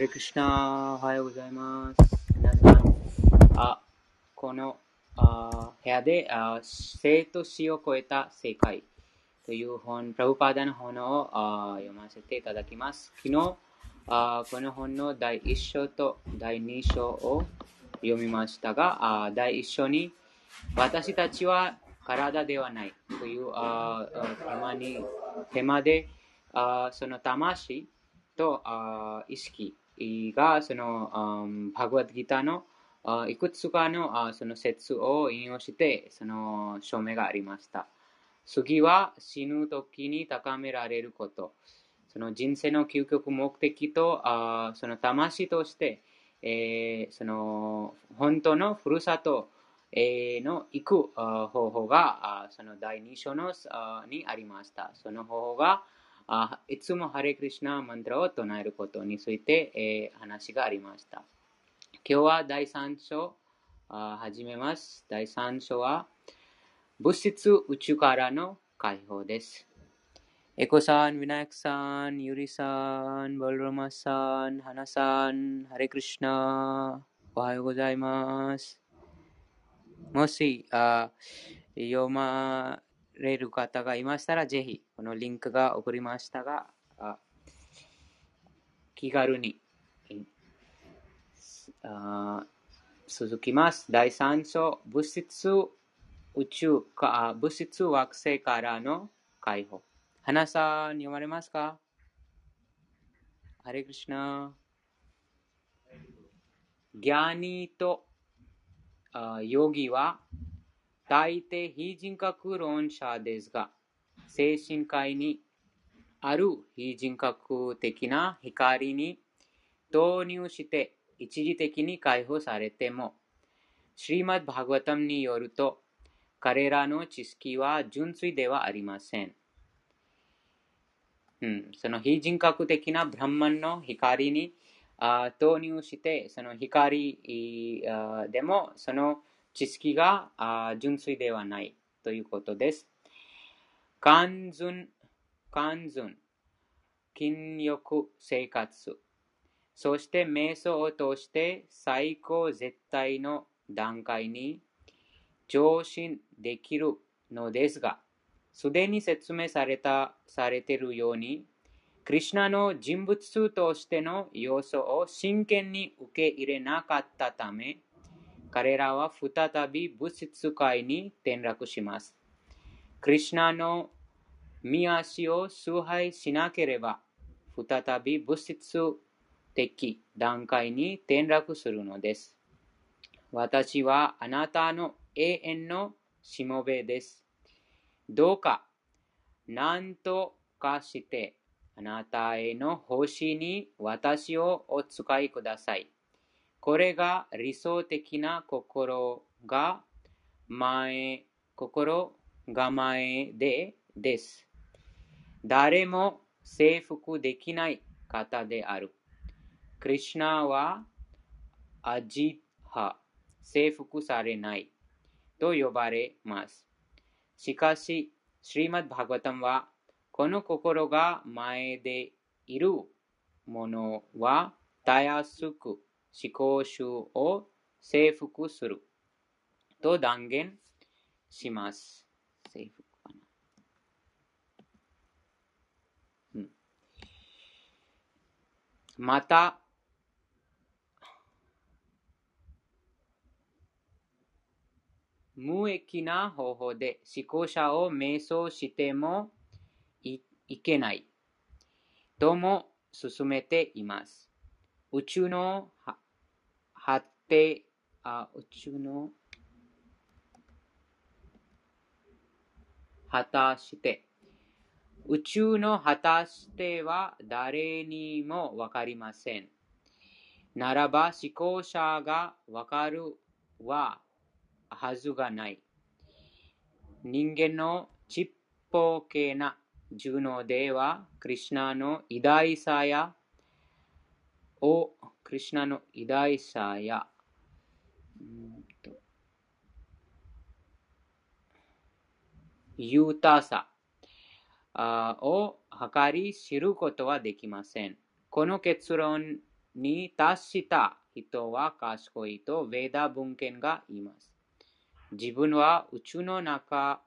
レクシナ、おはようございます。皆さん、あこのあ部屋であ生と死を超えた世界という本、プラブパーダの本をあ読ませていただきます。昨日、あこの本の第1章と第2章を読みましたが、あ第1章に私たちは体ではないというああテーマにテーマであその魂とあ意識がそのバグワッドギターのいくつかのその説を引用してその証明がありました。次は死ぬ時に高められること。その人生の究極目的とあその魂として、えーその本当のふるさとへの行く方法がその第2章のにありました。その方法があいつもハレクリシナマントラを唱えることについて、えー話がありました。今日は第3章あ始めます。第3章は物質宇宙からの解放です。エコさん、ウィナヤクさん、ユリさん、ボルロマさん、ハナさん、ハレクリシナ、おはようございます。もし、あ読まれる方がいましたら、ぜひ、このリンクが送りましたが、あ気軽にあ続きます。第3章、物質宇宙か、物質惑星からの解放。花さん、読まれますか？ハレクリシナ。ギャニーとあヨギは大抵非人格論者ですが、精神界にある非人格的な光に導入して一時的に解放されても、シリマッバーガワタムによると、彼らの知識は純粋ではありません。うん、その非人格的なブランマンの光にあ投入して、その光あでもその知識があ純粋ではないということです。完全、完全、禁欲生活、そして瞑想を通して最高絶対の段階に上進できるのですが、すでに説明された、されているように、クリシナの人物数としての要素を真剣に受け入れなかったため、彼らは再び物質界に転落します。クリシナの見足を崇拝しなければ、再び物質的段階に転落するのです。私はあなたの永遠のしもべです。どうか、何とかして、あなたへの奉仕に私をお使いください。これが理想的な心が前、心構えでです。誰も征服できない方である。クリシナはアジハ、征服されないと呼ばれます。しかし、シリマッバーガタムは、この心が前でいるものは、たやすく思考集を征服すると断言します。征服かな。うん。また、無益な方法で思考者を瞑想してもいいけない。とも進めています。宇宙のは果てあ宇宙の果たして宇宙の果たしては誰にもわかりません。ならば思考者がわかるははずがない。人間のちっぽけな頭脳では、クリシナの偉大さや、お、クリシナの偉大さや、うん豊さあを計り知ることはできません。この結論に達した人は賢いとヴェーダ文献が言います。自分は宇宙の中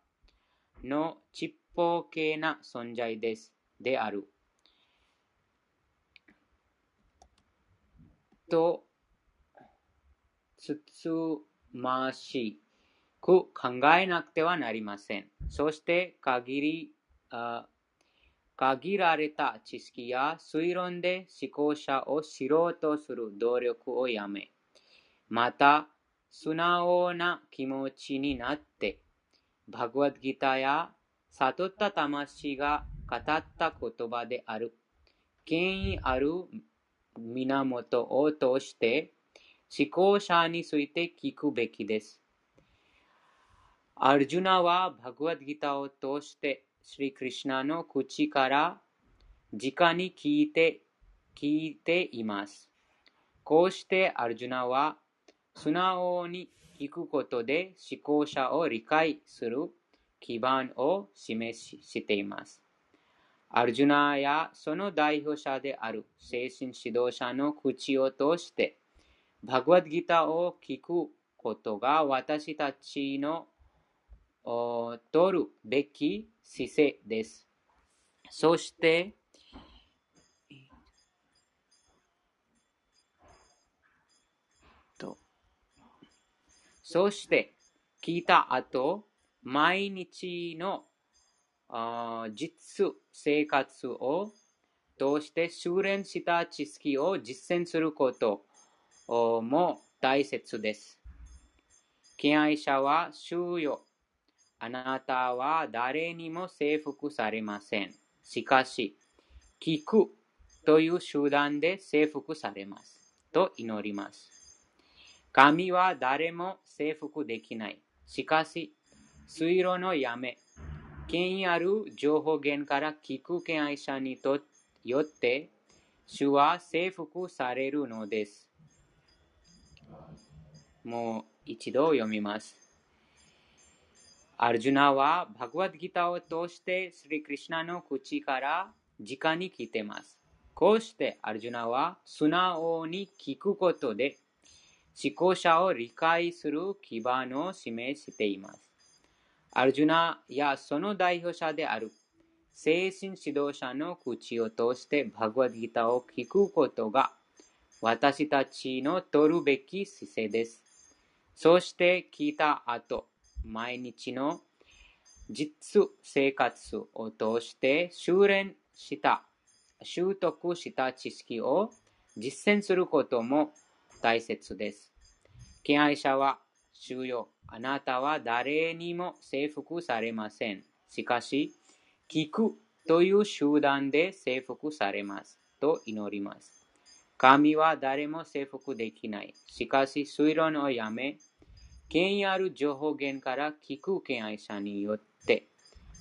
のちっぽけな存在です。である。と、つつましいく考えなくてはなりません。そして限り、限られた知識や推論で思考者を知ろうとする努力をやめ、また素直な気持ちになって、バグワッドギターや悟った魂が語った言葉である、権威ある源を通して思考者について聞くべきです。アルジュナはバグワッドギターを通してスリクリシナの口から直に聞いて聞いています。こうしてアルジュナは素直に聞くことで思考者を理解する基盤を示しています。アルジュナやその代表者である精神指導者の口を通してバグワッドギターを聞くことが私たちの取るべき姿勢です。そして、そして、聞いた後、毎日の実生活を通して修練した知識を実践することも大切です。敬愛者は収容あなたは誰にも征服されません。しかし、聞くという手段で征服されます。と祈ります。神は誰も征服できない。しかし、水路のやめ、権威ある情報源から聞く権愛者にとよって、主は征服されるのです。もう一度読みます。アルジュナはバグワッドギターを通してスリクリシナの口から直に聞いています。こうしてアルジュナは素直に聞くことで思考者を理解する基盤を示しています。アルジュナやその代表者である精神指導者の口を通してバグワッドギターを聞くことが私たちの取るべき姿勢です。そして聞いた後、毎日の実生活を通して修練した、習得した知識を実践することも大切です。敬愛者は、主よ、あなたは誰にも征服されません。しかし、聞くという集団で征服されます。と祈ります。神は誰も征服できない。しかし、推論をやめ、権威ある情報源から聞く権愛者によって、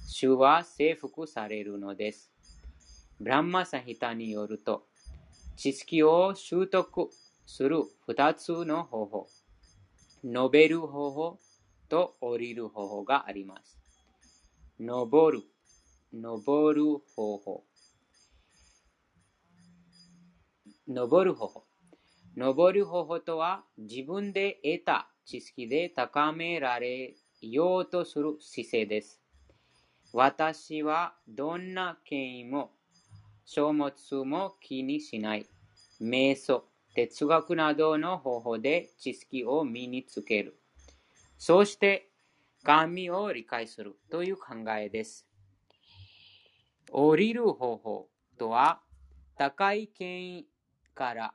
主は征服されるのです。ブランマサヒタによると、知識を習得する二つの方法、述べる方法と降りる方法があります。登る、登る方法。登る方法。登る方法とは自分で得た知識で高められようとする姿勢です。私はどんな権威も書物も気にしない。瞑想、哲学などの方法で知識を身につける。そして神を理解するという考えです。降りる方法とは高い権威から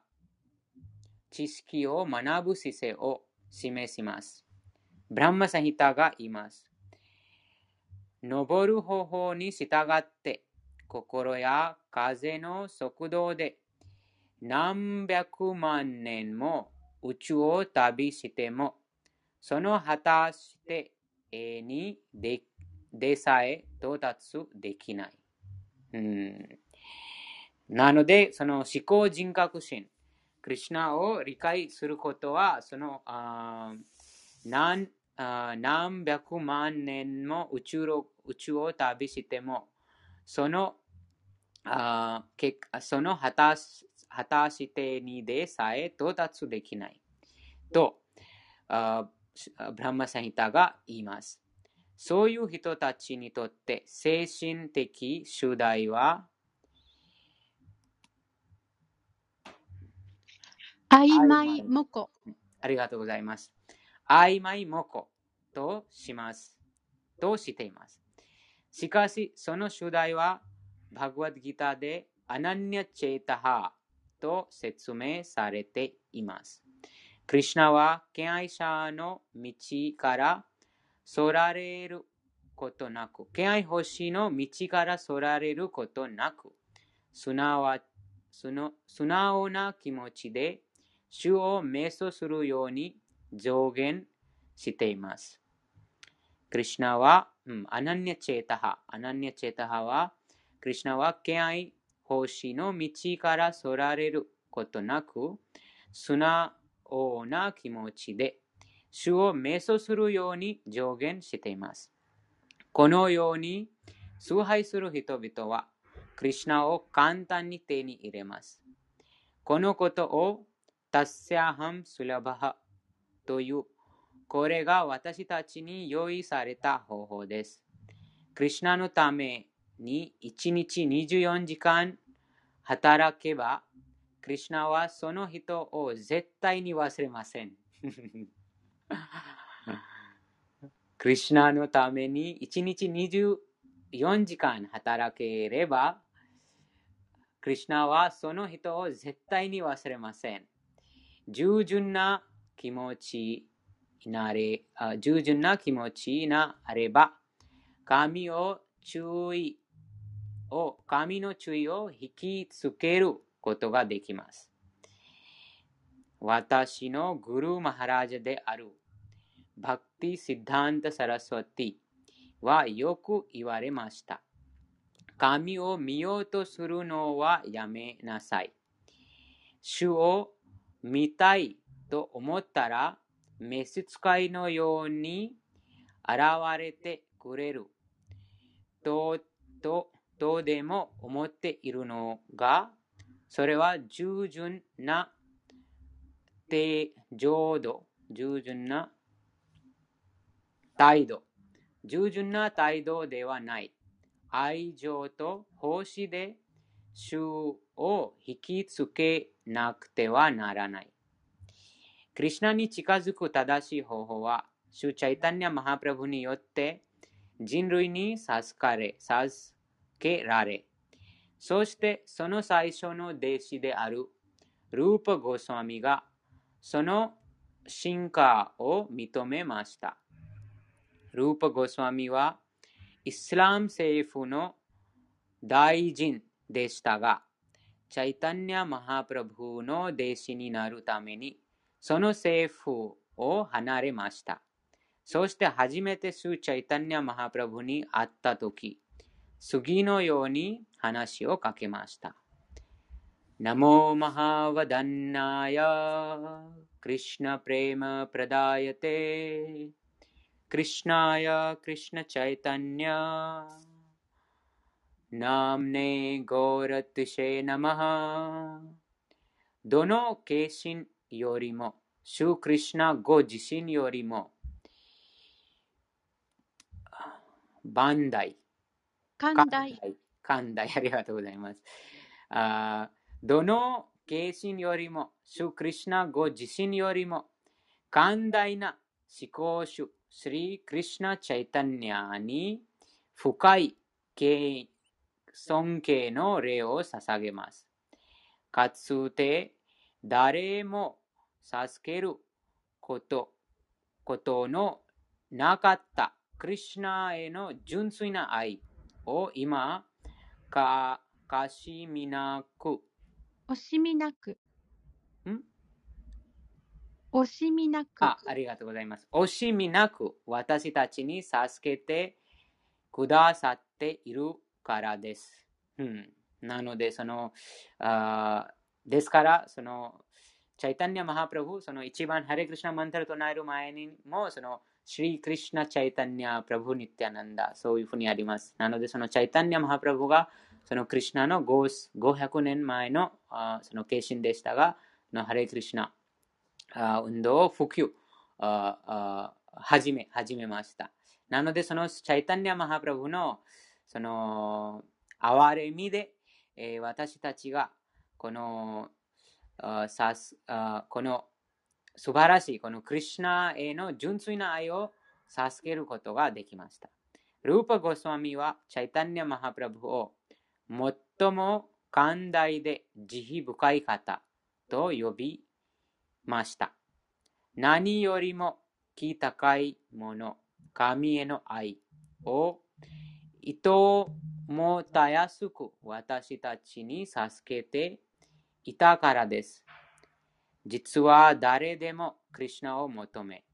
知識を学ぶ姿勢を示します。ブランマサヒタが言います。登る方法に従って心や風の速度で何百万年も宇宙を旅してもその果たして絵にででさえ到達できない。うんなので、その思考人格心、クリュナを理解することは、その何何百万年も宇宙を宇宙を旅しても、そのあその果た果たしてにでさえ到達できない。と、あブランマサヒタが言います。そういう人たちにとって精神的主題は曖昧模倣。ありがとうございます。曖昧模倣とします。としています？しかし、その主題は、バグワッドギターでアナニャチェータハと説明されています。クリシナは、敬愛者の道からそられることなく、敬愛星の道からそられることなく、素直素直な気持ちで主を瞑想するように上限しています。クリシナは、うん、アナニャチェータハ。アナニャチェータハは、クリシナは敬愛星の道からそられることなく、素直な気持ちで、主を瞑想するように上限しています。このように、崇拝する人々は、クリシナを簡単に手に入れます。このことを、タッセアハムスラバハというこれが私たちに用意された方法です。クリュナのために1日24時間働けば、クリュナはその人を絶対に忘れません。クリュナのために1日24時間働ければ、クリュナはその人を絶対に忘れません。従順な気持ちなれ、従順な気持ちなれば、神を注意を、神の注意を引きつけることができます。私のグルーマハラジャであるバクティ・シッダンタ・サラスワティはよく言われました。神を見ようとするのはやめなさい。主を見たいと思ったら召使いのように現れてくれるとととでも思っているのが、それは従順な程度、従順な態度、従順な態度ではない。愛情と奉仕で主を引きつけなくてはならない。クリュナに近づく正しい方法は、主チャイタニア・マハプラブによって人類に授かれ、授けられ、そしてその最初の弟子であるルーパ・ゴスワミがその進化を認めました。ルーパ・ゴスワミはイスラム政府の大臣でしたが、チャイタニア・マハプラブの弟子になるためにその政府を離れました。そして初めてスチャイタニア・マハプラブに会ったとき、次のように話をかけました。ナモマハワダンナヤクリシナプレマプラダヤテクリシナヤクリシナチャイタニアナムネゴラトシェナマハどの化身よりも、シュークリシナご自身よりも、バンダイ。寛大。寛大、ありがとうございます。あどの化身よりも、シュークリシナご自身よりも、寛大な思考主、スリー・クリシナ・チャイタニアに深い敬尊敬の礼を捧げます。かつて誰も授けること、ことのなかったクリュナへの純粋な愛を今、か、かしみなく。惜しみなく。ん惜しみなく。あ、ありがとうございます。惜しみなく私たちに授けてくださっているからです。うん、なので、その、あですから、その、チャイタニア・マハプラブ、その一番ハレクリシナマンタルとなる前にも、その、シリクリシナ・チャイタニア・プラブ・ニティアナンダ、そういうふうにあります。なので、そのチャイタニア・マハプラブが、そのクリュナの500年前のあその化身でしたが、のハレクリシナあ運動を普及ああ始め、始めました。なので、そのチャイタニア・マハプラブのその憐れみで、えー、私たちがこのさすこの素晴らしいこのクリュナへの純粋な愛を授けることができました。ルーパ・ゴスワミはチャイタニア・マハプラブを最も寛大で慈悲深い方と呼びました。何よりも気高いもの、神への愛を意図もたやすく私たちに授けていたからです。実は誰でもクリュナを求め、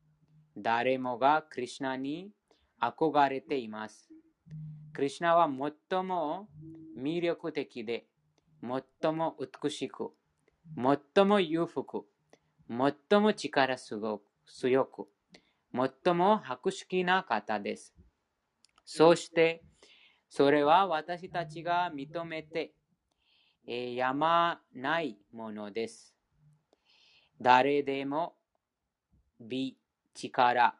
誰もがクリュナに憧れています。クリュナは最も魅力的で、最も美しく、最も裕福、最も力強く、最も博識な方です。そして、それは私たちが認めて、えやまないものです。誰でも美、力、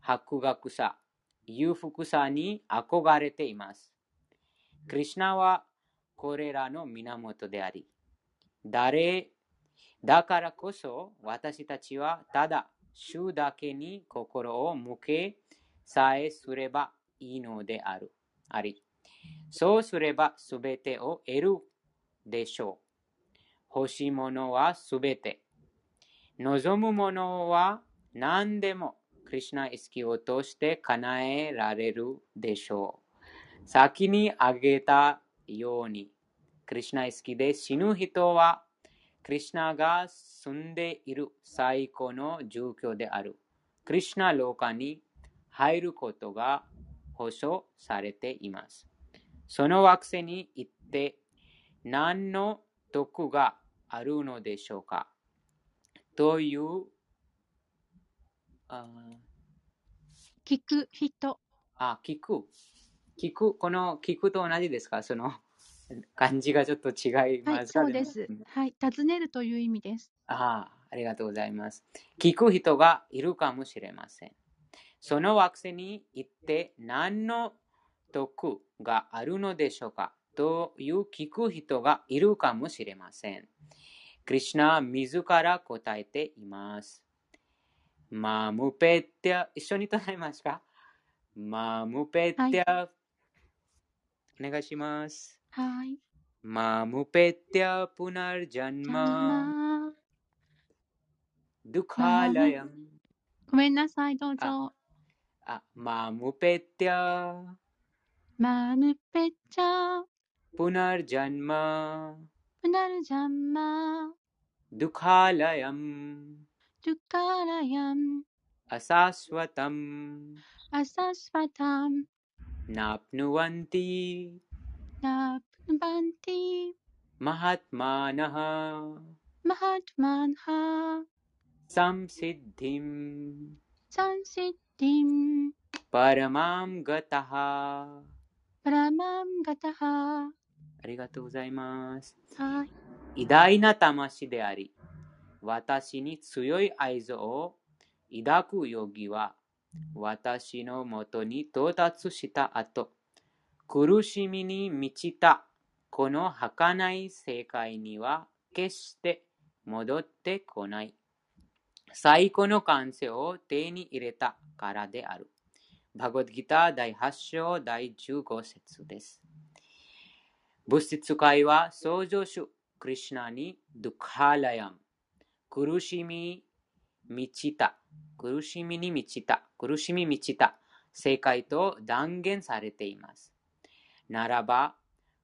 博学さ、裕福さに憧れています。クリュナはこれらの源であり、誰だからこそ私たちはただ主だけに心を向けさえすればいいのである。あり。そうすればすべてを得るでしょう。欲しいものはすべて。望むものは何でもクリュナ意識を通して叶えられるでしょう。先に挙げたように、クリュナ意識で死ぬ人は、クリュナが住んでいる最高の状況である。クリュナローカに入ることが保証されています。その惑星に行って何の得があるのでしょうか？という、あ聞く人。あ、聞く。聞く、この聞くと同じですか？その漢字がちょっと違いますはい、そうです。はい、尋ねるという意味です。ああ、ありがとうございます。聞く人がいるかもしれません。その惑星に行って何の得があるのでしょうか？という聞く人がいるかもしれません。クリュナは自ら答えています。マムペッティア、一緒に唱えますか？マムペッティア、はい、お願いします。はい。マムペッティアプナルジャンマドゥカラヤン。ごめんなさい、どうぞ。あ、マムペッティア。マムペッチャ。プナルジャンマ。プナパラマンガタハ。ありがとうございます。偉大な魂であり、私に強い愛情を抱く余儀は、私のもとに到達した後、苦しみに満ちたこの儚い世界には決して戻ってこない。最古の感性を手に入れたからである。バゴッギター第8章第15節です。物質界は創造主クリュナにドゥカーラヤム苦しみ満ちた、苦しみに満ちた、苦しみ満ちた世界と断言されています。ならば、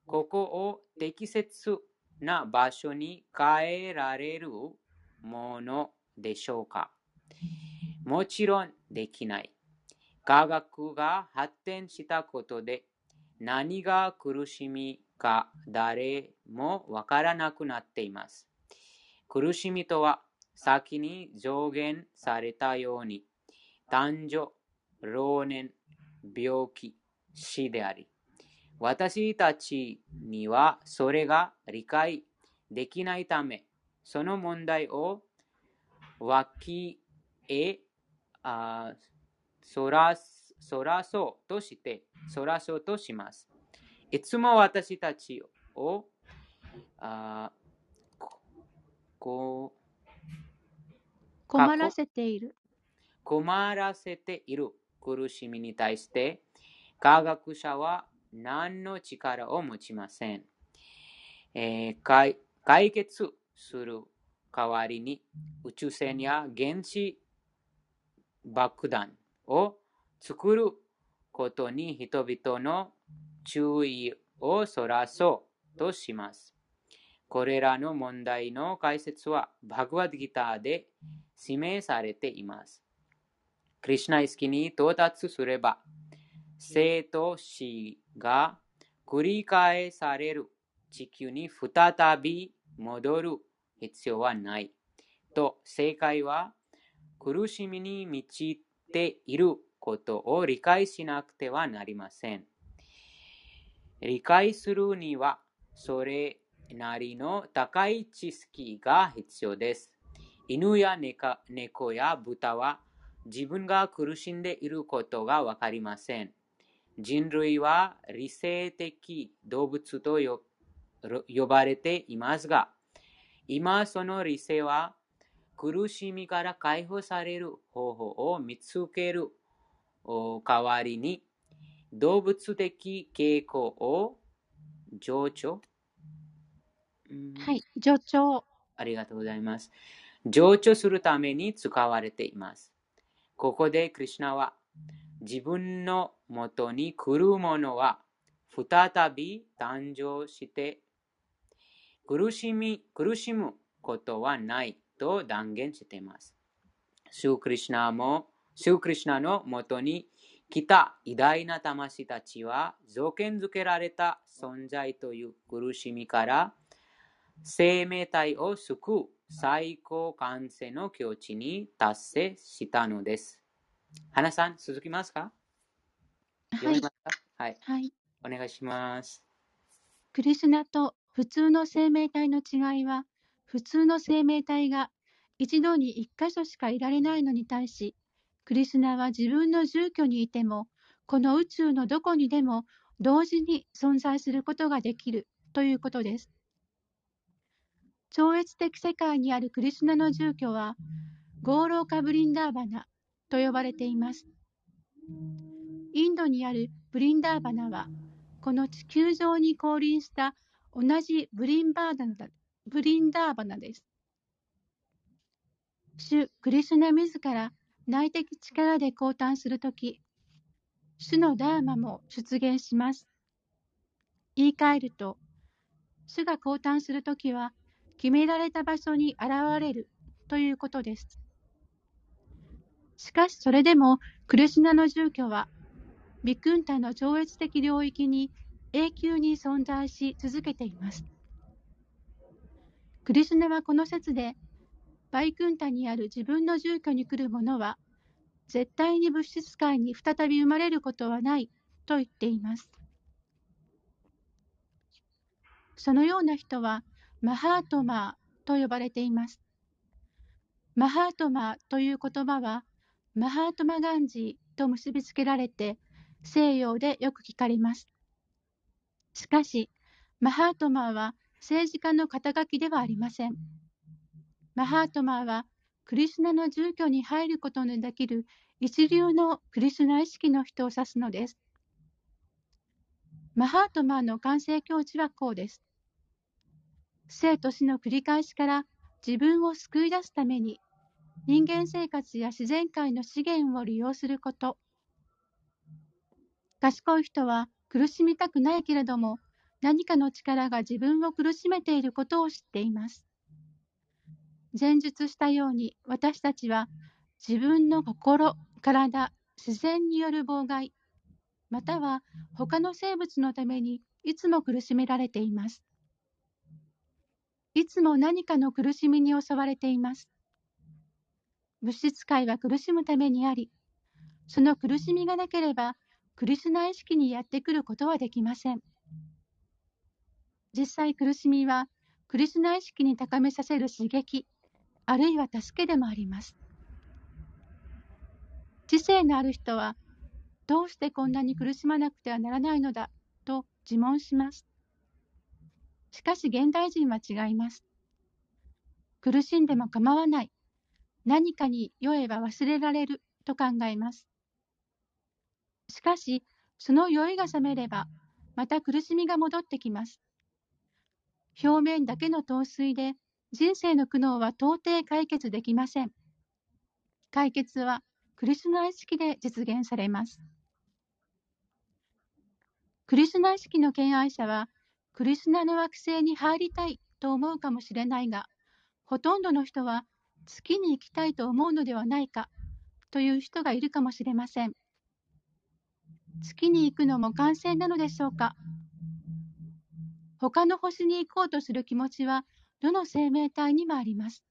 ここを適切な場所に変えられるものでしょうかもちろんできない。科学が発展したことで何が苦しみか誰もわからなくなっています。苦しみとは先に上限されたように、男女、老年、病気、死であり、私たちにはそれが理解できないため、その問題を脇へあそらそらそうとして、そらそうとします。いつも私たちをあこ困らせている。困らせている苦しみに対して、科学者は何の力を持ちません。えー、解解決する代わりに宇宙船や原子爆弾を作ることに人々の注意をそらそうとします。これらの問題の解説はバグワッドギターで示されています。クリュナ意識に到達すれば、生と死が繰り返される地球に再び戻る必要はない。と、正解は苦しみに満ちていることを理解しなくてはなりません。理解するには、それなりの高い知識が必要です。犬や猫や豚は自分が苦しんでいることがわかりません。人類は理性的動物と呼ばれていますが、今その理性は苦しみから解放される方法を見つける代わりに動物的傾向を上長はい、助長。ありがとうございます。上長するために使われています。ここでクリュナは自分のもとに来るものは再び誕生して苦しみ苦しむことはないと断言しています。シュークリシナも、シュークリシナのもとに来た偉大な魂たちは条件づけられた存在という苦しみから生命体を救う最高完成の境地に達成したのです。花さん、続きますか？はい。はい。はい。お願いします。クリスナと普通の生命体の違いは、普通の生命体が一度に一箇所しかいられないのに対し、クリスナは自分の住居にいても、この宇宙のどこにでも同時に存在することができるということです。超越的世界にあるクリスナの住居は、ゴーローカ・ブリンダーバナと呼ばれています。インドにあるブリンダーバナは、この地球上に降臨した同じブリンバーダナブリンダーバナです。主クリスナ自ら内的力で降誕するとき、主のダーマも出現します。言い換えると、主が降誕するときは、決められた場所に現れるということです。しかしそれでも、クリシナの住居は、ビクンタの超越的領域に永久に存在し続けています。クリスナはこの説で、バイクンタにある自分の住居に来る者は、絶対に物質界に再び生まれることはないと言っています。そのような人は、マハートマーと呼ばれています。マハートマーという言葉は、マハートマガンジーと結びつけられて、西洋でよく聞かれます。しかし、マハートマーは政治家の肩書きではありません。マハートマーはクリスナの住居に入ることのできる一流のクリスナ意識の人を指すのです。マハートマーの完成境地はこうです。生と死の繰り返しから自分を救い出すために人間生活や自然界の資源を利用すること。賢い人は苦しみたくないけれども、何かの力が自分を苦しめていることを知っています。前述したように、私たちは自分の心、体、自然による妨害、または他の生物のためにいつも苦しめられています。いつも何かの苦しみに襲われています。物質界は苦しむためにあり、その苦しみがなければクリスナ意識にやってくることはできません。実際苦しみはクリスナ意識に高めさせる刺激、あるいは助けでもあります。知性のある人は、どうしてこんなに苦しまなくてはならないのだと自問します。しかし現代人は違います。苦しんでも構わない。何かに酔えば忘れられると考えます。しかし、その酔いが覚めれば、また苦しみが戻ってきます。表面だけの陶酔で、人生の苦悩は到底解決できません。解決は、クリスナ意識で実現されます。クリスナ意識の敬愛者は、クリスナの惑星に入りたいと思うかもしれないが、ほとんどの人は月に行きたいと思うのではないかという人がいるかもしれません。月に行くのも感染なのでしょうか？他の星に行こうとする気持ちはどの生命体にもあります。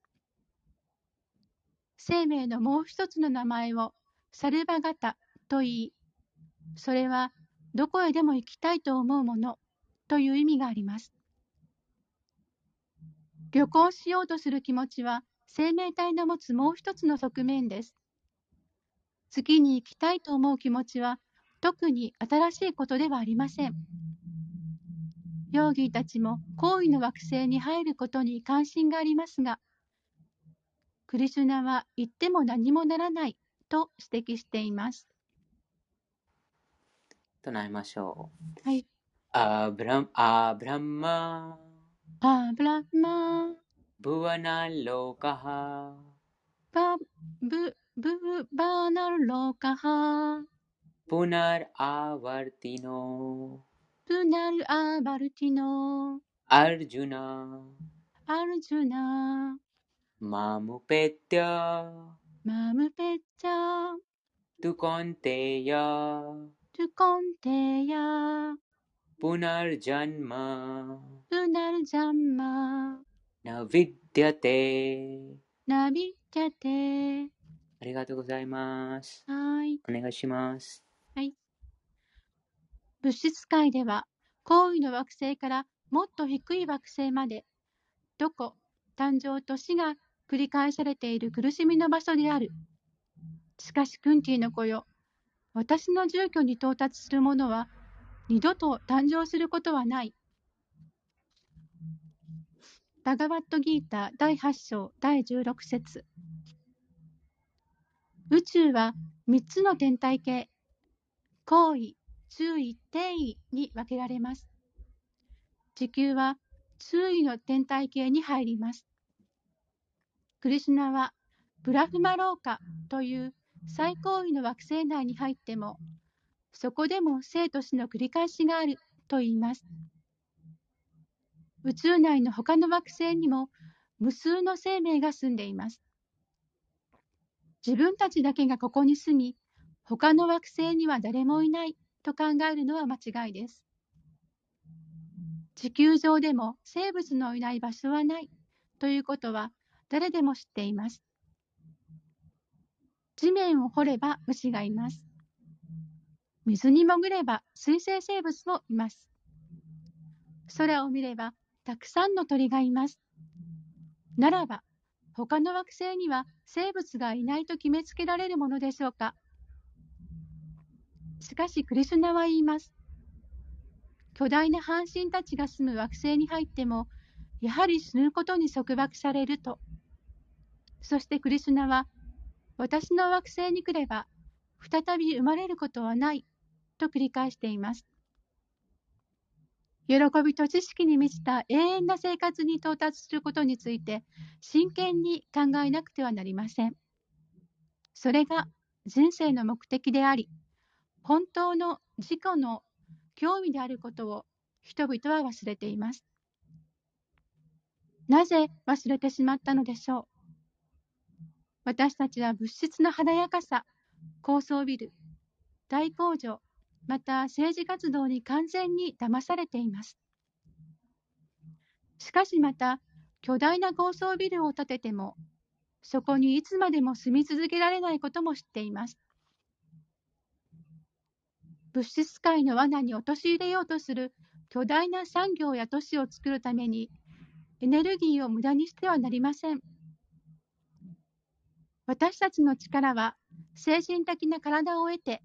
生命のもう一つの名前をサルバ型と言い、それはどこへでも行きたいと思うものという意味があります。旅行しようとする気持ちは生命体の持つもう一つの側面です。月に行きたいと思う気持ちは特に新しいことではありません。ヨーギーたちも行為の惑星に入ることに関心がありますが、クリシュナは言っても何もならないと指摘しています。唱えましょう。はい。アブラアブラマアブラマブワナロカハバブブバナロカハブナルアワルティノッナルアバルティノ。アルジュナ。アルジュナ。マムペッチャ。マムペッチャ。トゥコンテヤ。トゥコンテヤ。プナルジャンマ。プナルジャンマ。ナビッテテ。ナビッテテ。ありがとうございます。はい。お願いします。物質界では、高位の惑星からもっと低い惑星まで、どこ、誕生と死が繰り返されている苦しみの場所である。しかし、クンティの子よ、私の住居に到達する者は、二度と誕生することはない。バガバットギータ第8章第16節宇宙は3つの天体系、高位、中位、低位に分けられます。地球は中位の天体系に入ります。クリシュナはブラフマローカという最高位の惑星内に入っても、そこでも生と死の繰り返しがあると言います。宇宙内の他の惑星にも無数の生命が住んでいます。自分たちだけがここに住み、他の惑星には誰もいないと考えるのは間違いです。地球上でも生物のいない場所はないということは誰でも知っています。地面を掘れば虫がいます。水に潜れば水生生物もいます。空を見ればたくさんの鳥がいます。ならば、他の惑星には生物がいないと決めつけられるものでしょうかしかしクリシュナは言います。巨大な半身たちが住む惑星に入っても、やはり死ぬことに束縛されると。そしてクリシュナは、私の惑星に来れば、再び生まれることはない、と繰り返しています。喜びと知識に満ちた永遠な生活に到達することについて真剣に考えなくてはなりません。それが人生の目的であり、本当の自己の興味であることを人々は忘れています。なぜ忘れてしまったのでしょう？私たちは物質の華やかさ、高層ビル、大工場、また政治活動に完全に騙されています。しかしまた、巨大な高層ビルを建てても、そこにいつまでも住み続けられないことも知っています。物質界の罠に陥れようとする巨大な産業や都市を作るためにエネルギーを無駄にしてはなりません。私たちの力は精神的な体を得て、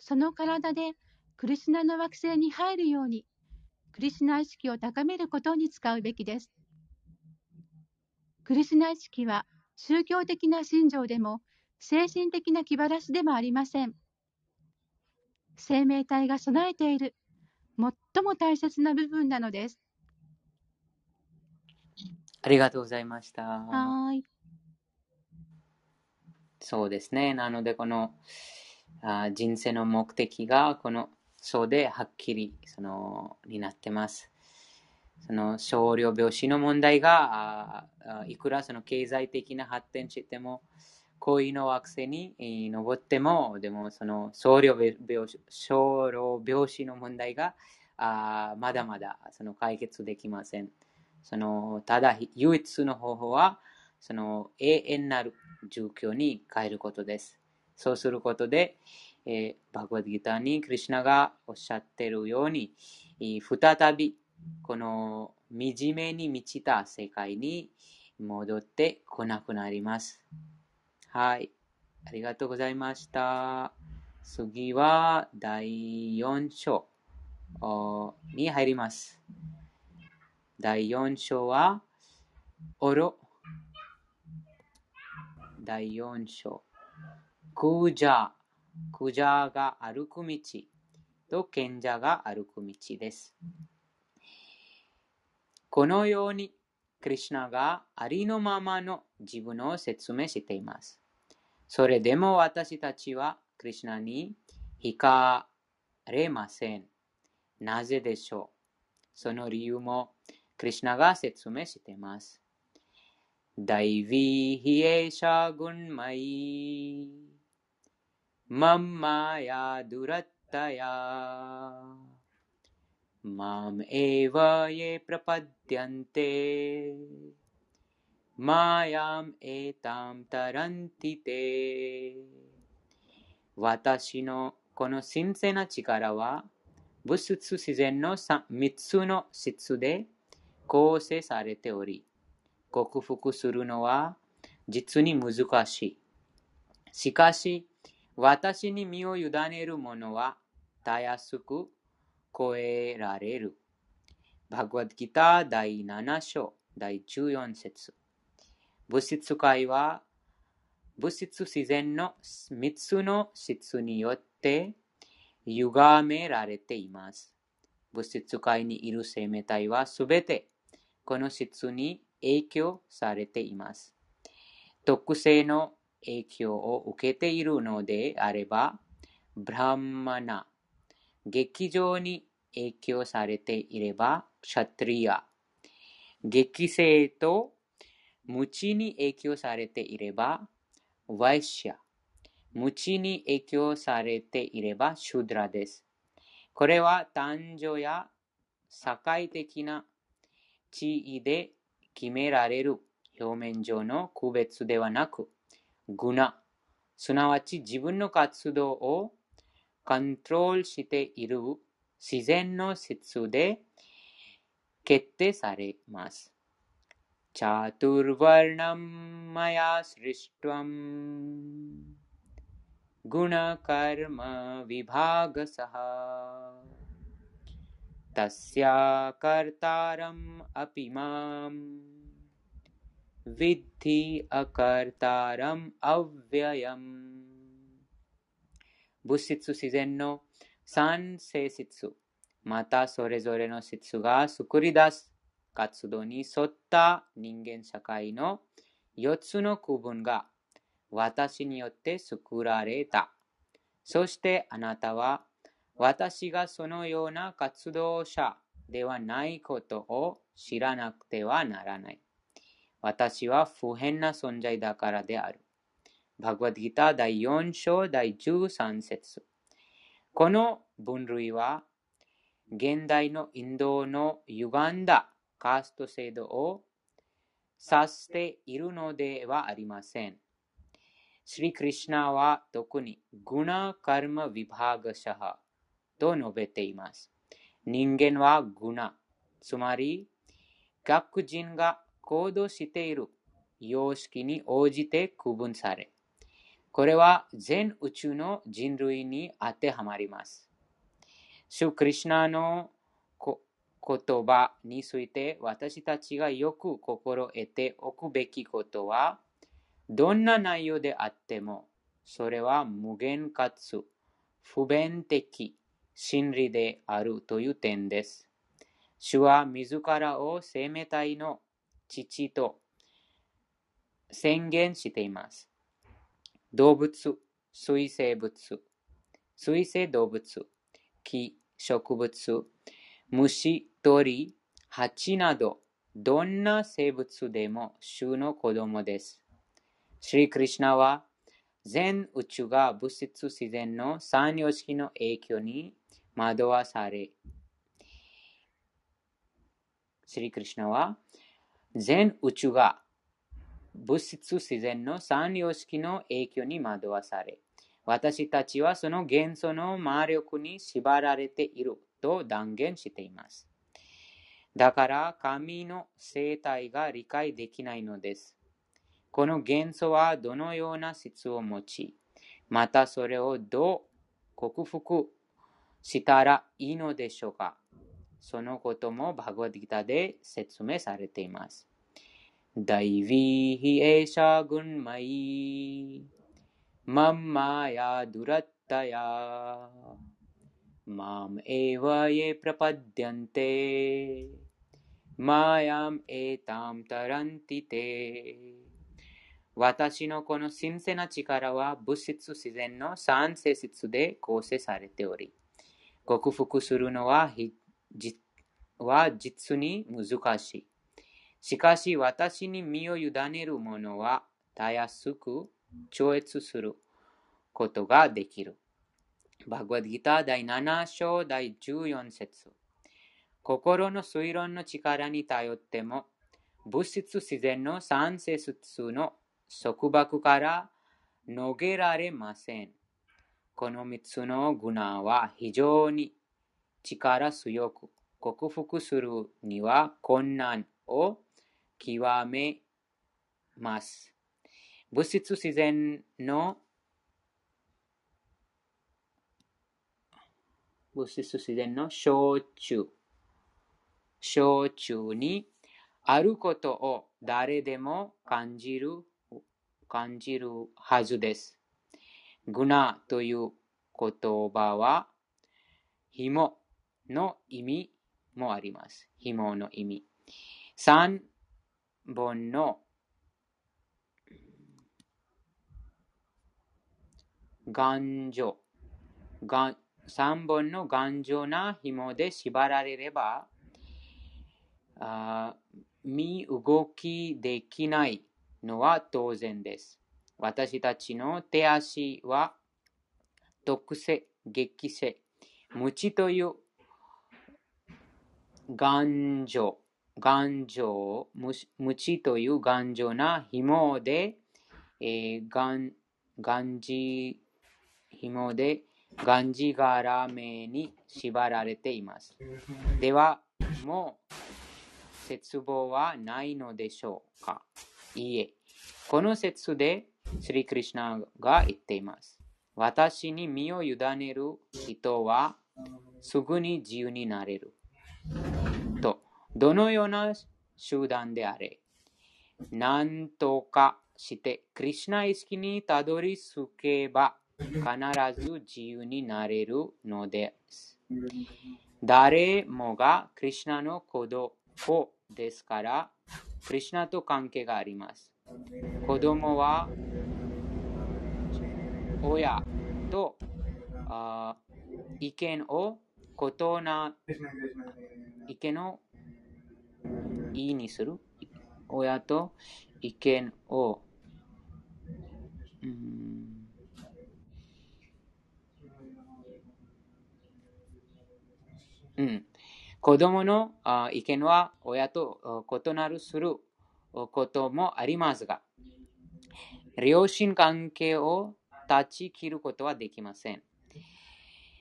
その体でクリシナの惑星に入るように、クリシナ意識を高めることに使うべきです。クリシナ意識は宗教的な信条でも精神的な気晴らしでもありません。生命体が備えている最も大切な部分なのです。ありがとうございました。はい。そうですね。なので、このあ人生の目的が、このそうではっきりそのになってます。その少量病死の問題があいくらその経済的な発展しても、恋の惑星に登っても、でもその少量病少量病死の問題があまだまだその解決できません。そのただ唯一の方法はその永遠なる状況に変えることです。そうすることで、えー、バグワッドギターにクリュナがおっしゃっているように、再びこの惨めに満ちた世界に戻ってこなくなります。はい。ありがとうございました。次は第4章に入ります。第4章は、オロ第4章。クージャー、クージャーが歩く道と賢者が歩く道です。このように、クリュナがありのままの自分を説明しています。それでも私たちはクリュナに惹かれません。なぜでしょうその理由もクリュナが説明しています。दैवी हि एषा गुण्मयी मम माया दुरत्तया माम् एव ये प्रपद्यन्ते マヤエタムタランティテ。私のこの神聖な力は物質自然の3つの質で構成されており克服するのは実に難しい。しかし私に身を委ねるものはたやすく超えられる。バグワッギター第7章第14節物質界は物質自然の3つの質によって歪められています。物質界にいる生命体はすべてこの質に影響されています。特性の影響を受けているのであれば、ブランマナ、劇場に影響されていれば、シャトリア、激性と無知に影響されていれば、ワイシャ、無知に影響されていれば、シュドラです。これは男女や社会的な地位で決められる表面上の区別ではなく、グナ、すなわち自分の活動をコントロールしている自然の質で決定されます。चातुर्वर्णं मया सृष्टम् गुणकर्म विभागसः। तस्या अपि माम्। विद्धि अकर्तारम् अव्ययम्। भुषित्सु सिजेन्नो सान्सेसित्सु माता सोरे सोरे नोत्सु गा सुरीदास 活動に沿った人間社会の4つの区分が私によって作られた。そしてあなたは私がそのような活動者ではないことを知らなくてはならない。私は不変な存在だからである。バグワッドギター第4章第13節この分類は現代のインドの歪んだカースト制度を指しているのではありません。シリ・クリシナは特にグナ・カルマ・ヴィバーガシャハと述べています。人間はグナ、つまり、学人が行動している様式に応じて区分され、これは全宇宙の人類に当てはまります。シュクリシナの言葉について私たちがよく心得ておくべきことは、どんな内容であっても、それは無限かつ不弁的真理であるという点です。主は自らを生命体の父と宣言しています。動物、水生物、水生動物、木、植物、虫、鳥、蜂など、どんな生物でも主の子供です。シリクリシナは、全宇宙が物質自然の三様式の影響に惑わされ、シリクリシナは、全宇宙が物質自然の三様式の影響に惑わされ、私たちはその元素の魔力に縛られていると断言しています。だから神の生態が理解できないのです。この元素はどのような質を持ち、またそれをどう克服したらいいのでしょうかそのこともバグワディタで説明されています。ダイヴィーヒエシャグンマイマンマヤドゥラッタヤマムエワエプラパディアンテマエタムタランティテ。私のこの神聖な力は物質自然の三性質で構成されており、克服するのはは実に難しい。しかし私に身を委ねる者はたやすく超越することができる。バグワッギター第7章第14節心の推論の力に頼っても物質自然の三性質の束縛から逃げられません。この三つのグナは非常に力強く克服するには困難を極めます。物質自然の物質自然の小中、小中にあることを誰でも感じる、感じるはずです。グナという言葉は、紐の意味もあります。紐の意味。三本の頑丈、三本の頑丈な紐で縛られれば、あ身動きできないのは当然です。私たちの手足は特性、激性、無知という頑丈、頑丈、無知という頑丈な紐で、えー、がんじ、紐で、がんじがらめに縛られています。では、もう、絶望はないのでしょうか？いいえ。この説で、スリクリシナが言っています。私に身を委ねる人は、すぐに自由になれる。とどのような集団であれ、何とかしてクリュナ意識にたどり着けば必ず自由になれるのです。誰もがクリュナの子供ですから、クリュナと関係があります。子供は親と意見を異な意見をいいにする。親と意見を、うん、うん、子供の意見は親と異なるすることもありますが、両親関係を断ち切ることはできません。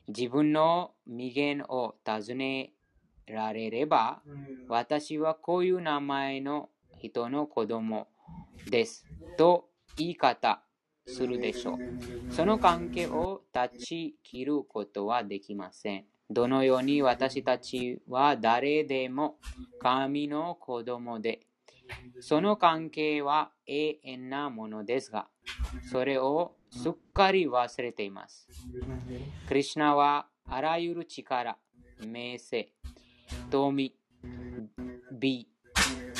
自分の未言を尋ねられれば、私はこういう名前の人の子供ですと言い方するでしょう。その関係を断ち切ることはできません。どのように私たちは誰でも神の子供で、その関係は永遠なものですが、それをすっかり忘れています。クリシナはあらゆる力、名声、富、美、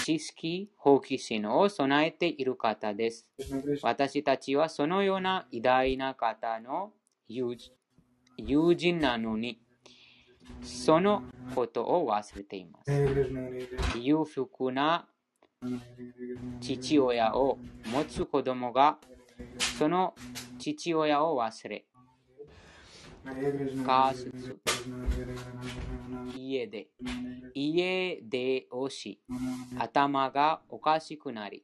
知識、好奇心を備えている方です。私たちはそのような偉大な方の友友人なのに、そのことを忘れています。裕福な父親を持つ子供がその父親を忘れ、カース家で、家でをし、頭がおかしくなり、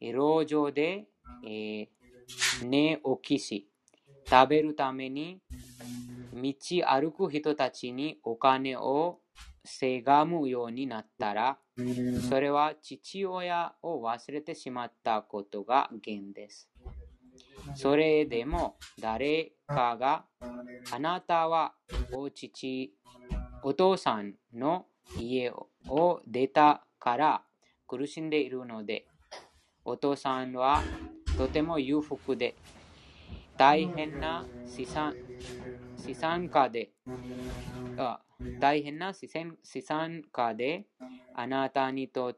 路上で、えー寝起きし、食べるために道歩く人たちにお金をせがむようになったら、それは父親を忘れてしまったことが原因です。それでも誰かがあなたはお父、お父さんの家を出たから苦しんでいるので、お父さんはとても裕福で大変な資産資産家であ大変な資産資産家であなたにと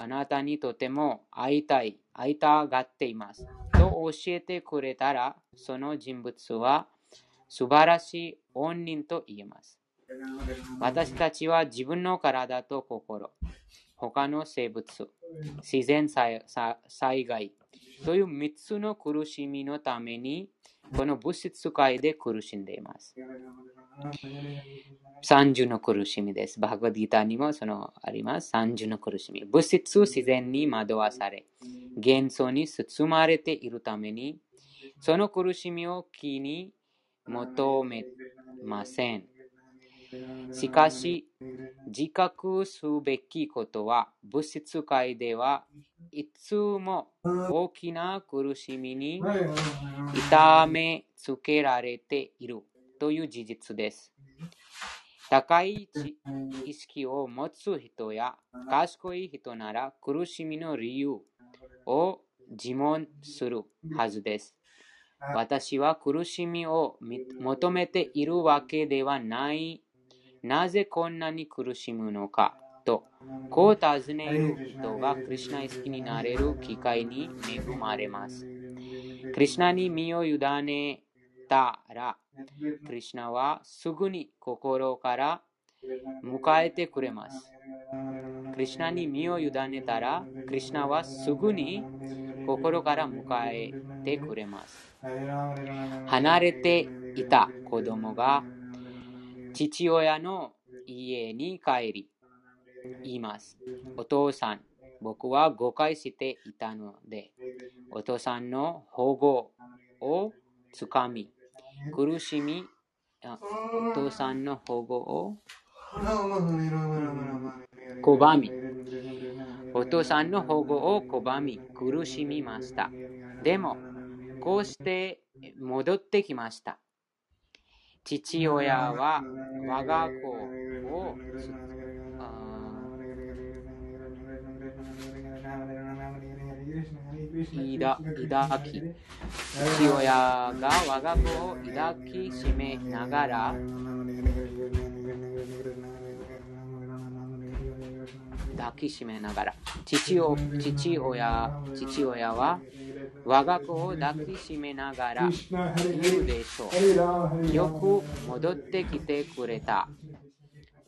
あなたにとても会いたい、会いたがっています。と教えてくれたら、その人物は素晴らしい恩人と言えます。私たちは自分の体と心、他の生物、自然災災害という3つの苦しみのために、この物質界で苦しんでいます。30の苦しみです。バーガディータにもそのあります。30の苦しみ。物質自然に惑わされ、幻想に包まれているために、その苦しみを気に求めません。しかし、自覚すべきことは、物質界ではいつも大きな苦しみに痛めつけられているという事実です。高い意識を持つ人や賢い人なら苦しみの理由を自問するはずです。私は苦しみを求めているわけではない。なぜこんなに苦しむのかと、こう尋ねる人がクリュナ意識になれる機会に恵まれます。クリュナに身を委ねたら、クリュナはすぐに心から迎えてくれます。クリュナに身を委ねたら、クリュナはすぐに心から迎えてくれます。離れていた子供が父親の家に帰り、言います。お父さん、僕は誤解していたので、お父さんの保護をつかみ、苦しみ、お父さんの保護を拒み、お父さんの保護を拒み、苦しみました。でも、こうして戻ってきました。父親は我が子を抱き、父親が我が子を抱きしめながら、抱きしめながら、父を父親父親は我が子を抱きしめながら言うでしょう。よく戻ってきてくれた。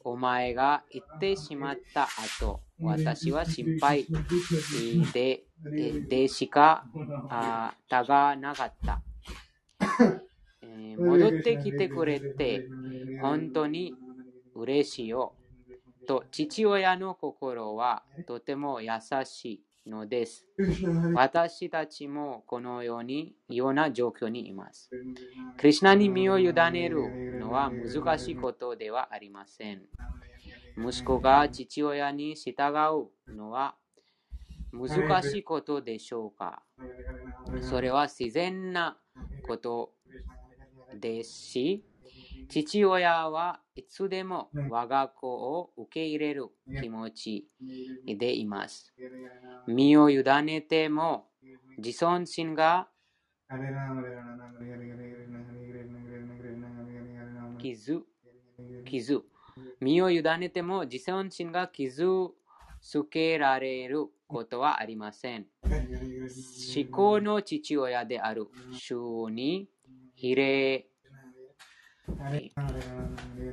お前が行ってしまった後、私は心配ででしかあたがなかった、え戻ってきてくれて本当に嬉しいよ。と父親の心はとても優しいのです。私たちもこのようにような状況にいます。クリシュナに身を委ねるのは難しいことではありません。息子が父親に従うのは難しいことでしょうかそれは自然なことですし、父親はいつでも我が子を受け入れる気持ちでいます。身を委ねても自尊心が傷、傷、身を委ねても自尊心が傷つけられることはありません。思考の父親である主にひれ、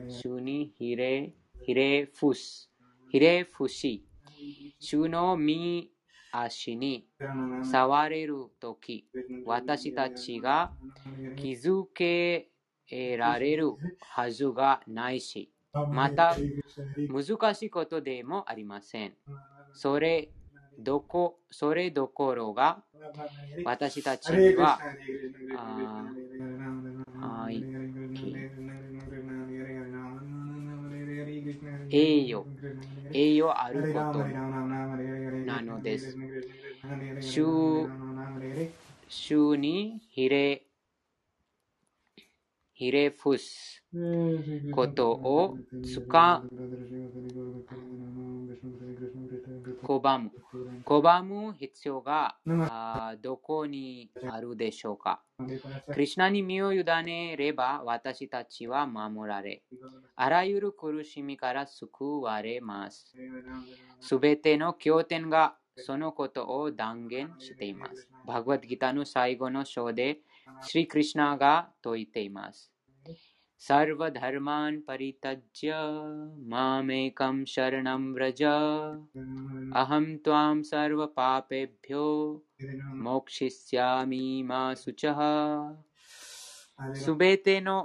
主にひれ、ひれ伏す、ひれ伏し、主の身足に触れるとき、私たちが気づけられるはずがないし、また難しいことでもありません。それどこそれどころが私たちには栄誉、栄誉あること。なのです。主主にひれ、ひれ伏すことをつか拒む。拒む必要があどこにあるでしょうか？クリシュナに身を委ねれば私たちは守られ、あらゆる苦しみから救われます。すべての経典がそのことを断言しています。バグワッドギターの最後の章で、श्रीकृष्णागा तोयितेमास। सर्वधर्मान् परित्यज्य मामेकं शरणं व्रज। अहं त्वां सर्वपापेभ्यो मोक्षिष्यामि मा सुचः सुबेतेनो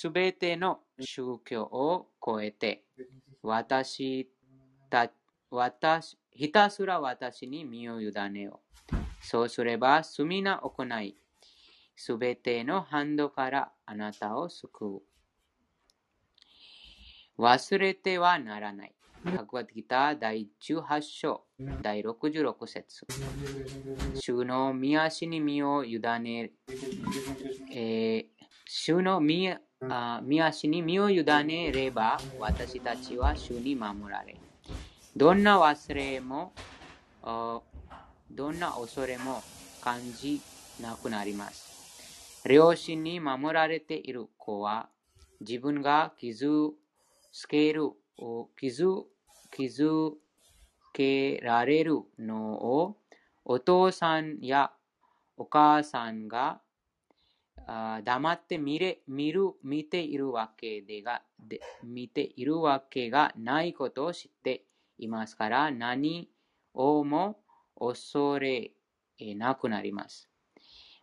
सुबेतेनो शुक्यो ओ कोएते वाताशी ता, वाताश, हितासुरा वाताशिनी मियो युदानेओ そうすれば罪な行いすべてのハンドからあなたを救う。忘れてはならない。バグワッドギター第18章第66節主の見足に身を委ね、えー、主の見あ見足に身を委ねれば私たちは主に守られ。どんな忘れもどんな恐れも感じなくなります。両親に守られている子は自分が傷つける、傷傷けられるのをお父さんやお母さんが黙って見れ見る見ているわけでがで見ているわけがないことを知っていますから何をも恐れなくなります。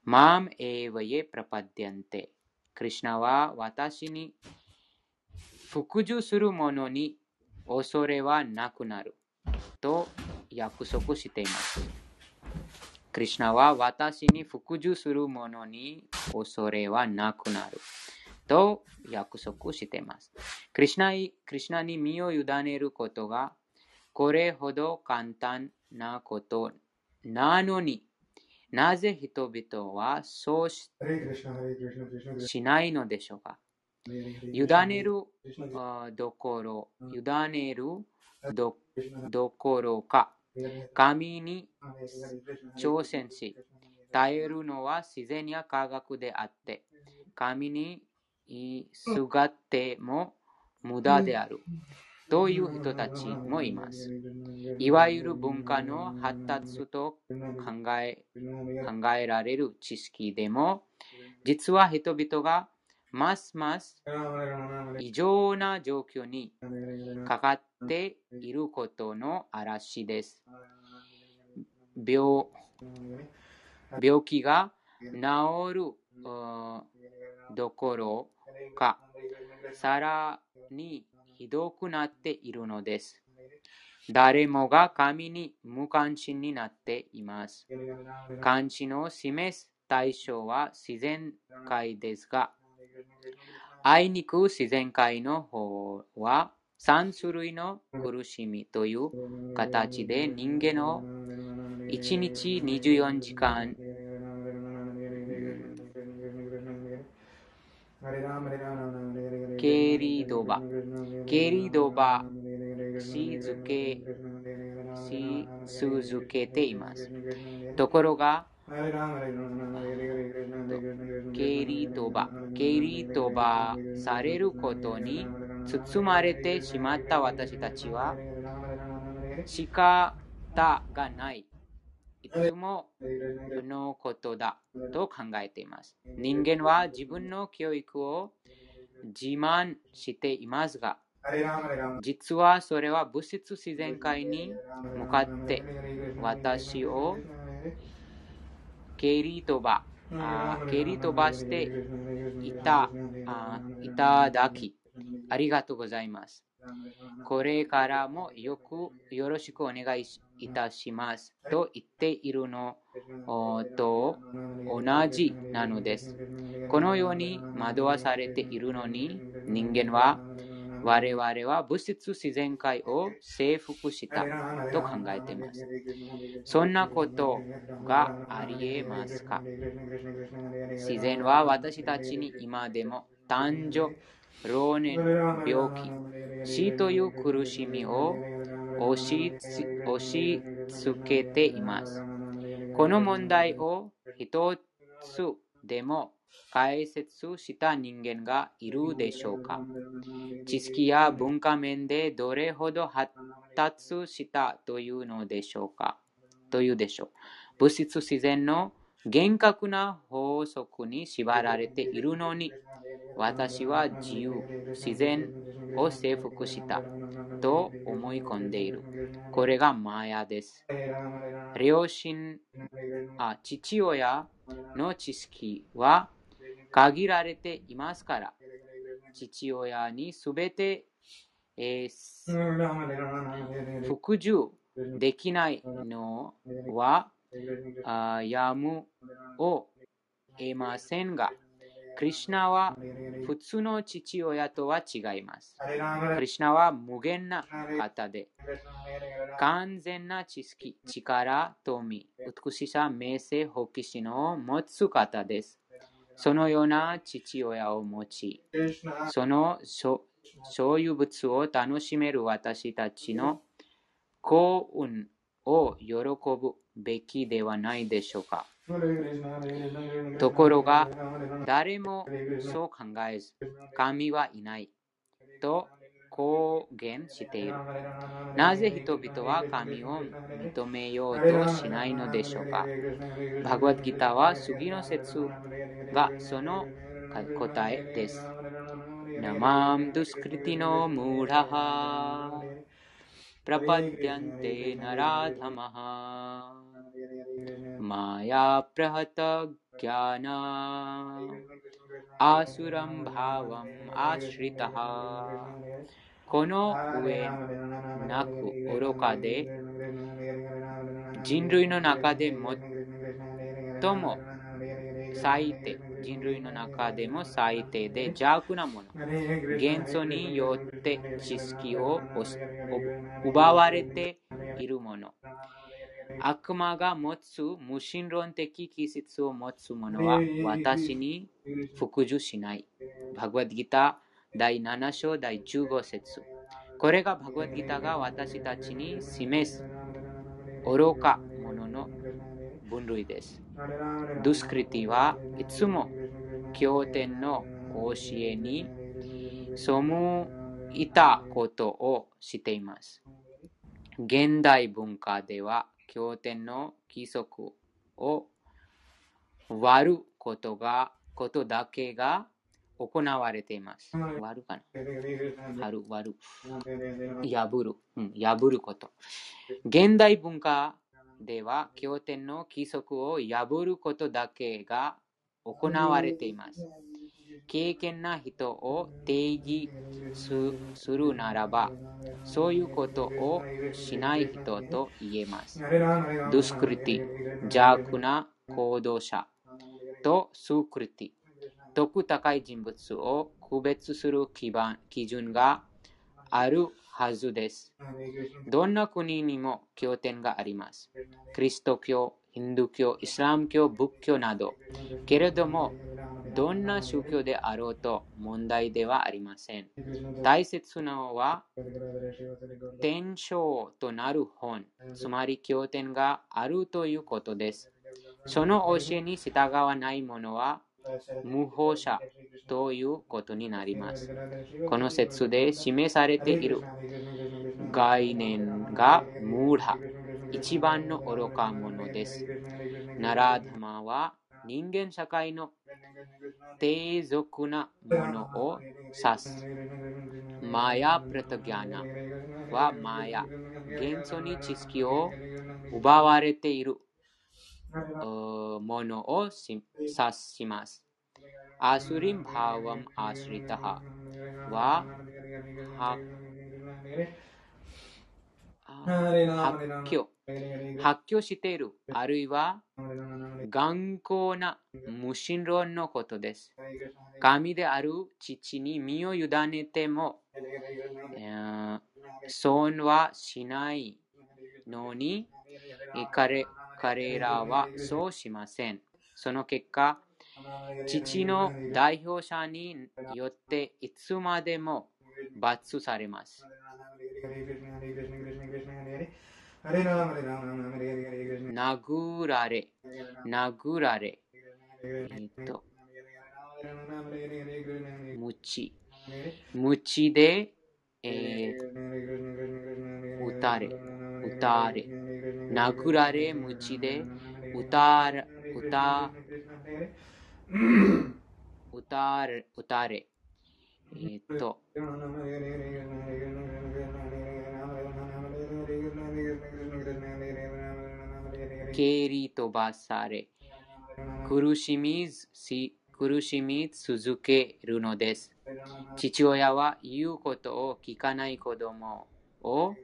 マームエヴァイエプラパディアンテ。クリシナは私に服従する者に恐れはなくなると約束しています。クリシナは私に服従する者に恐れはなくなると約束しています。クリシナクリシナに身を委ねることがこれほど簡単なことなのになぜ人々はそうししないのでしょうか？委ねるどころ、委ねるどどころか、神に挑戦し、耐えるのは自然や科学であって、神にすがっても無駄である。という人たちもいます。いわゆる文化の発達と考え考えられる知識でも、実は人々がますます異常な状況にかかっていることの嵐です。病病気が治るどころか、さらにひどくなっているのです。誰もが神に無関心になっています。関心を示す対象は自然界ですが、あいにく自然界の方は3種類の苦しみという形で人間を1日24時間ケリドバケリドバし続けし続けています。ところが、ケリドバ、ケリドバされることに包まれてしまった私たちは仕方がない。いつものことだと考えています。人間は自分の教育を自慢していますが、実はそれは物質自然界に向かって私を蹴り飛ば、あ蹴り飛ばしていたあいただき、ありがとうございます。これからもよくよろしくお願いいたしますと言っているのと同じなのです。このように惑わされているのに人間は我々は物質自然界を征服したと考えています。そんなことがあり得ますか？自然は私たちに今でも誕生、老年、病気、死という苦しみを押し押し付けています。この問題を一つでも解説した人間がいるでしょうか？知識や文化面でどれほど発達したというのでしょうか？というでしょう。物質自然の厳格な法則に縛られているのに、私は自由、自然を征服したと思い込んでいる。これがマヤです。両親あ、父親の知識は限られていますから、父親にすべて、えー、服従できないのはあやむを得ませんが、クリシナは普通の父親とは違います。クリシナは無限な方で、完全な知識、力、富、美しさ、名声、好奇心を持つ方です。そのような父親を持ち、その所有物を楽しめる私たちの幸運を喜ぶべきではないでしょうか。ところが、誰もそう考えず、神はいないと公言している。なぜ人々は神を認めようとしないのでしょうか？バグワッギターは次の説がその答えです。ナマムドゥスクリティノムーラハプラパディアンテナラダマハマヤプラハタギャナアスランバワムアシリタハこの上なく愚かで人類の中で最も最低人類の中でも最低で邪悪なもの元素によって知識を奪われているもの悪魔が持つ無神論的気質を持つ者は私に服従しない。バグワッドギター第7章第15節これがバグワッドギターが私たちに示す愚か者の分類です。ドゥスクリティはいつも経典の教えに背いたことをしています。現代文化では経典の規則を割ることがことだけが行われています。割るかな割る、割る。破る、うん、破ること。現代文化では経典の規則を破ることだけが行われています。経験な人を定義するならば、そういうことをしない人と言えます。ドゥスクリティ、邪悪な行動者とスークリティ、徳高い人物を区別する基準があるはずです。どんな国にも経典があります。キリスト教、ヒンドゥー教、イスラム教、仏教など。けれども、どんな宗教であろうと問題ではありません。大切なのは、伝承となる本、つまり経典があるということです。その教えに従わない者は、無法者ということになります。この説で示されている概念がムーラ、一番の愚か者です。ナラダマは人間社会の低俗なものを指す。マヤ・プラタギャナはマヤ、元素に知識を奪われているものを指します。アスリン・バーワム・アスリタハは発狂発狂している、あるいは頑固な無神論のことです。神である父に身を委ねても、損はしないのに彼、彼らはそうしません。その結果、父の代表者によっていつまでも罰されます。殴られ、殴られ、えっと、無知、無知で、えー、撃たれ、撃たれ、殴られ、無知で、撃たれ、撃た撃たれ、撃たれ、えっと、蹴り飛ばされ、苦しみずし苦しみ続けるのです。父親は言うことを聞かない子供を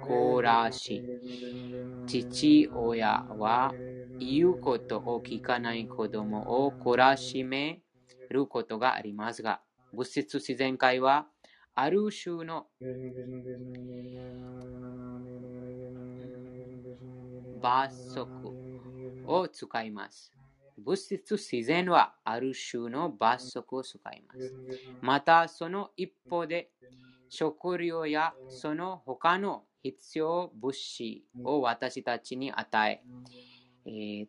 懲らし、父親は言うことを聞かない子供を懲らしめることがありますが、物質自然界はある種の罰則を使います。物質自然はある種の罰則を使います。また、その一方で、食料やその他の必要物資を私たちに与え、えー、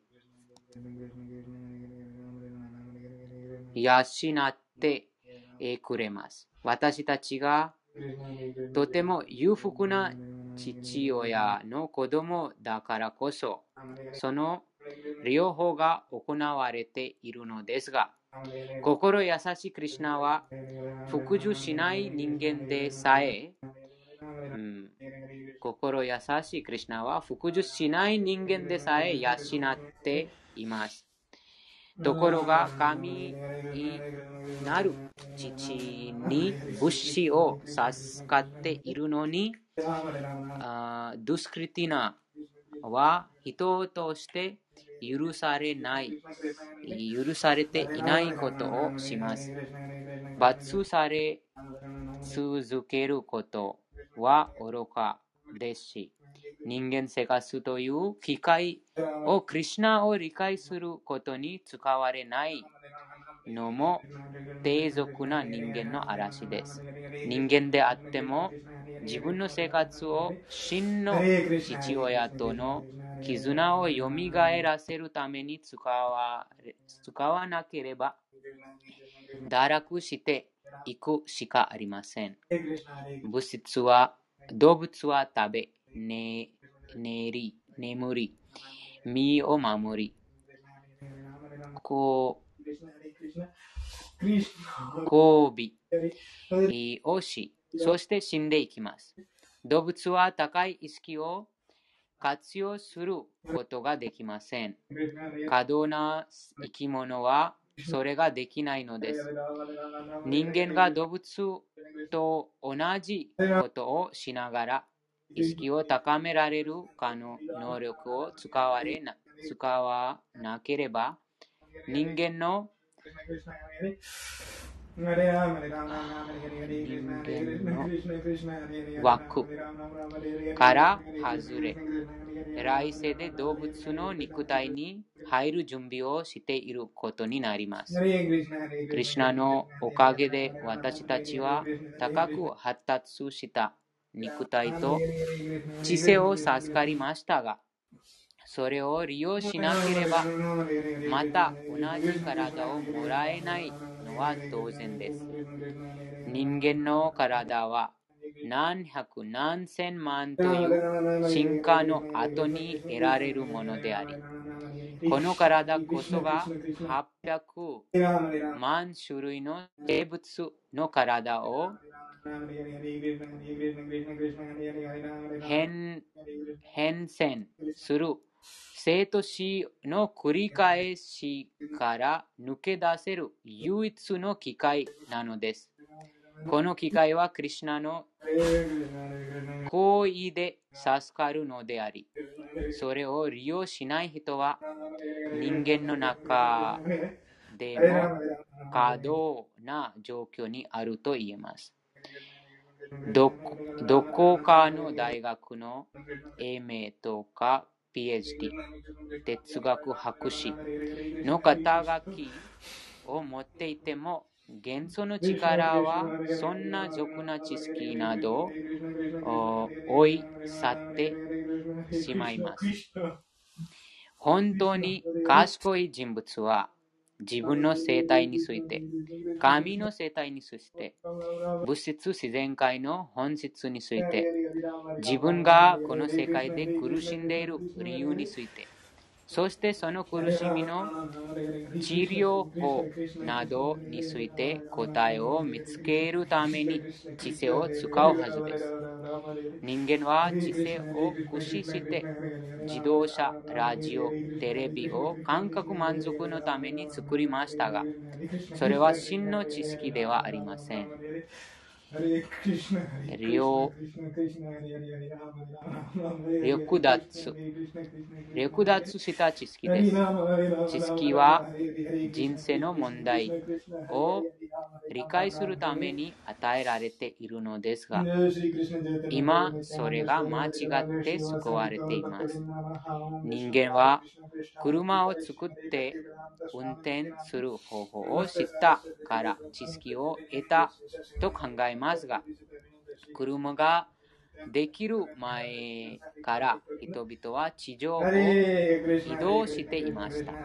養ってくれます。私たちがとても裕福な父親の子供だからこそ、その両方が行われているのですが、心優しいクリュナは服従しない人間でさえ、うん、心優しいクリュナは服従しない人間でさえ養っています。ところが神になる父に物資を授かっているのに、あドゥスクリティナは人として許されない、許されていないことをします。罰され続けることは愚かですし、人間生活という機会をクリュナを理解することに使われないのも低俗な人間の嵐です。人間であっても自分の生活を真の父親との絆を蘇らせるために使わ使わなければ堕落していくしかありません。物質は動物は食べ、寝寝り、眠り、身を守り、こう、交尾をし、そして死んでいきます。動物は高い意識を活用することができません。過度な生き物はそれができないのです。人間が動物と同じことをしながら意識を高められるかの能力を使われな使わなければ人間の枠から外れ来世で動物の肉体に入る準備をしていることになります。クリシナのおかげで私たちは高く発達した肉体と知性を授かりましたが、それを利用しなければ、また同じ体をもらえないのは当然です。人間の体は何百何千万という進化の後に得られるものであり、この体こそが800万種類の生物の体を変遷する生と死の繰り返しから抜け出せる唯一の機会なのです。この機会はクリシナの行為で授かるのであり、それを利用しない人は人間の中でも過度な状況にあると言えます。どこかの大学の A 名とか PhD 哲学博士の肩書きを持っていても元素の力はそんな俗な知識などを追い去ってしまいます。本当に賢い人物は自分の生態について、神の生態について、物質自然界の本質について、自分がこの世界で苦しんでいる理由について、そしてその苦しみの治療法などについて答えを見つけるために知性を使うはずです。人間は知性を駆使して自動車、ラジオ、テレビを感覚満足のために作りましたが、それは真の知識ではありません。両略奪略奪した知識です。知識は人生の問題を理解するために与えられているのですが、今それが間違って救われています。人間は車を作って運転する方法を知ったから知識を得たと考えますが、車ができる前から人々は地上を移動していました。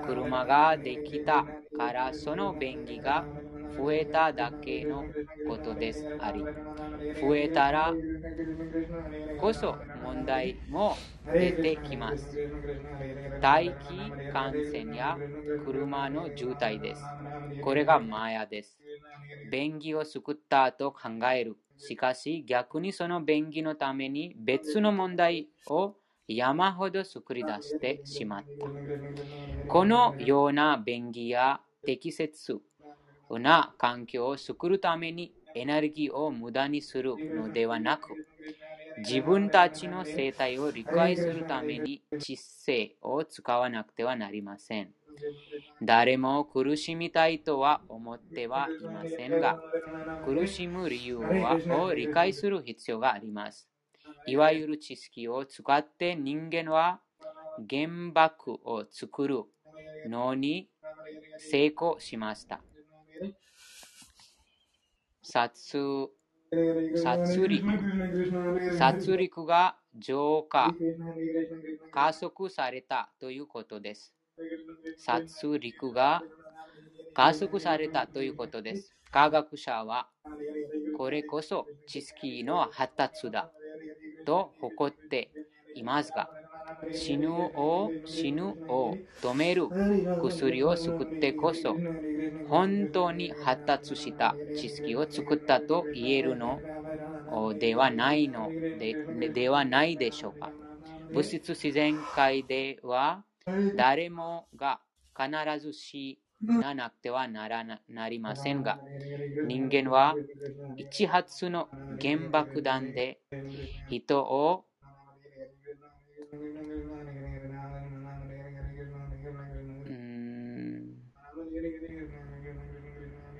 車ができたからその便宜が増えただけのことですあり、増えたらこそ問題も出てきます。大気感染や車の渋滞です。これがマヤです。便宜を救ったと考える。しかし逆にその便宜のために別の問題を山ほど作り出してしまった。このような便宜や適切な環境を作るためにエネルギーを無駄にするのではなく、自分たちの生態を理解するために知性を使わなくてはなりません。誰も苦しみたいとは思ってはいませんが、苦しむ理由はを理解する必要があります。いわゆる知識を使って人間は原爆を作るのに成功しました。殺殺戮殺戮が浄化、加速されたということです。殺戮が加速されたということです。科学者はこれこそ知識の発達だと誇っていますが、死ぬを死ぬを止める薬を作ってこそ本当に発達した知識を作ったと言えるのではないのでではないでしょうか。物質自然界では誰もが必ず死ななくてはならななりませんが、人間は一発の原爆弾で人を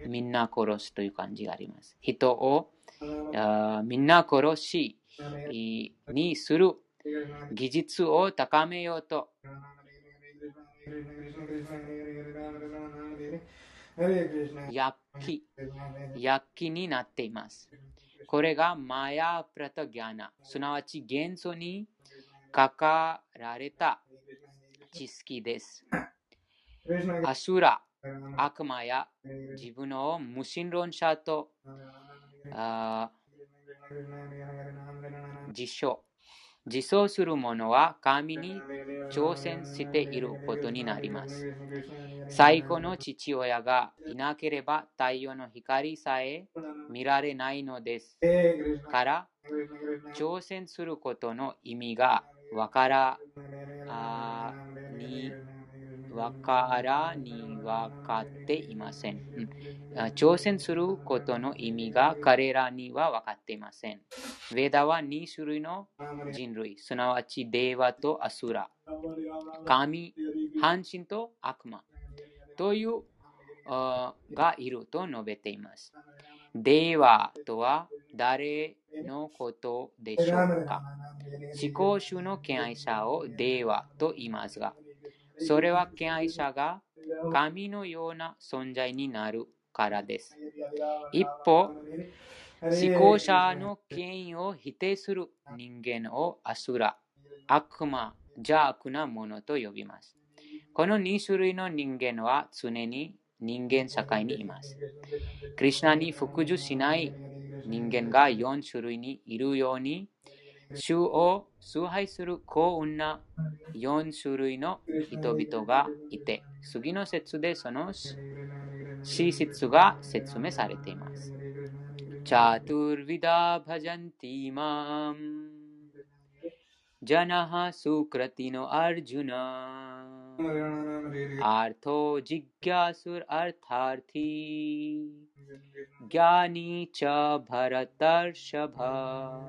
みんな殺すという感じがあります。人をみんな殺しにする技術を高めようと躍起躍起になっています。これがマヤプラタギャナ、すなわち元素に書かられた知識です。アシュラ、悪魔や自分を無神論者とあー自称自称する者は神に挑戦していることになります。最後の父親がいなければ太陽の光さえ見られないのですから挑戦することの意味がわからあにわからにわかっていません、挑戦することの意味が彼らには分かっていません。ヴェダは2種類の人類、すなわちデーワとアスラ、神、半身と悪魔。というがいると述べています。デーワとは誰のことでしょうか？思考主の敬愛者をデーワと言いますが、それは敬愛者が神のような存在になるからです。一方、思考者の権威を否定する人間をアスラ、悪魔、邪悪なものと呼びます。この2種類の人間は常に人間社会にいます。クリシナに服従しない人間が4種類にいるように、主を崇拝する幸運な4種類の人々がいて、次の説でその資質が説明されています。チャトゥルヴィダバジャンティマン。ジャナハスクラティノアルジュナ。アルトジギャスルアルタルティ。ギャニチャバラタルシャバ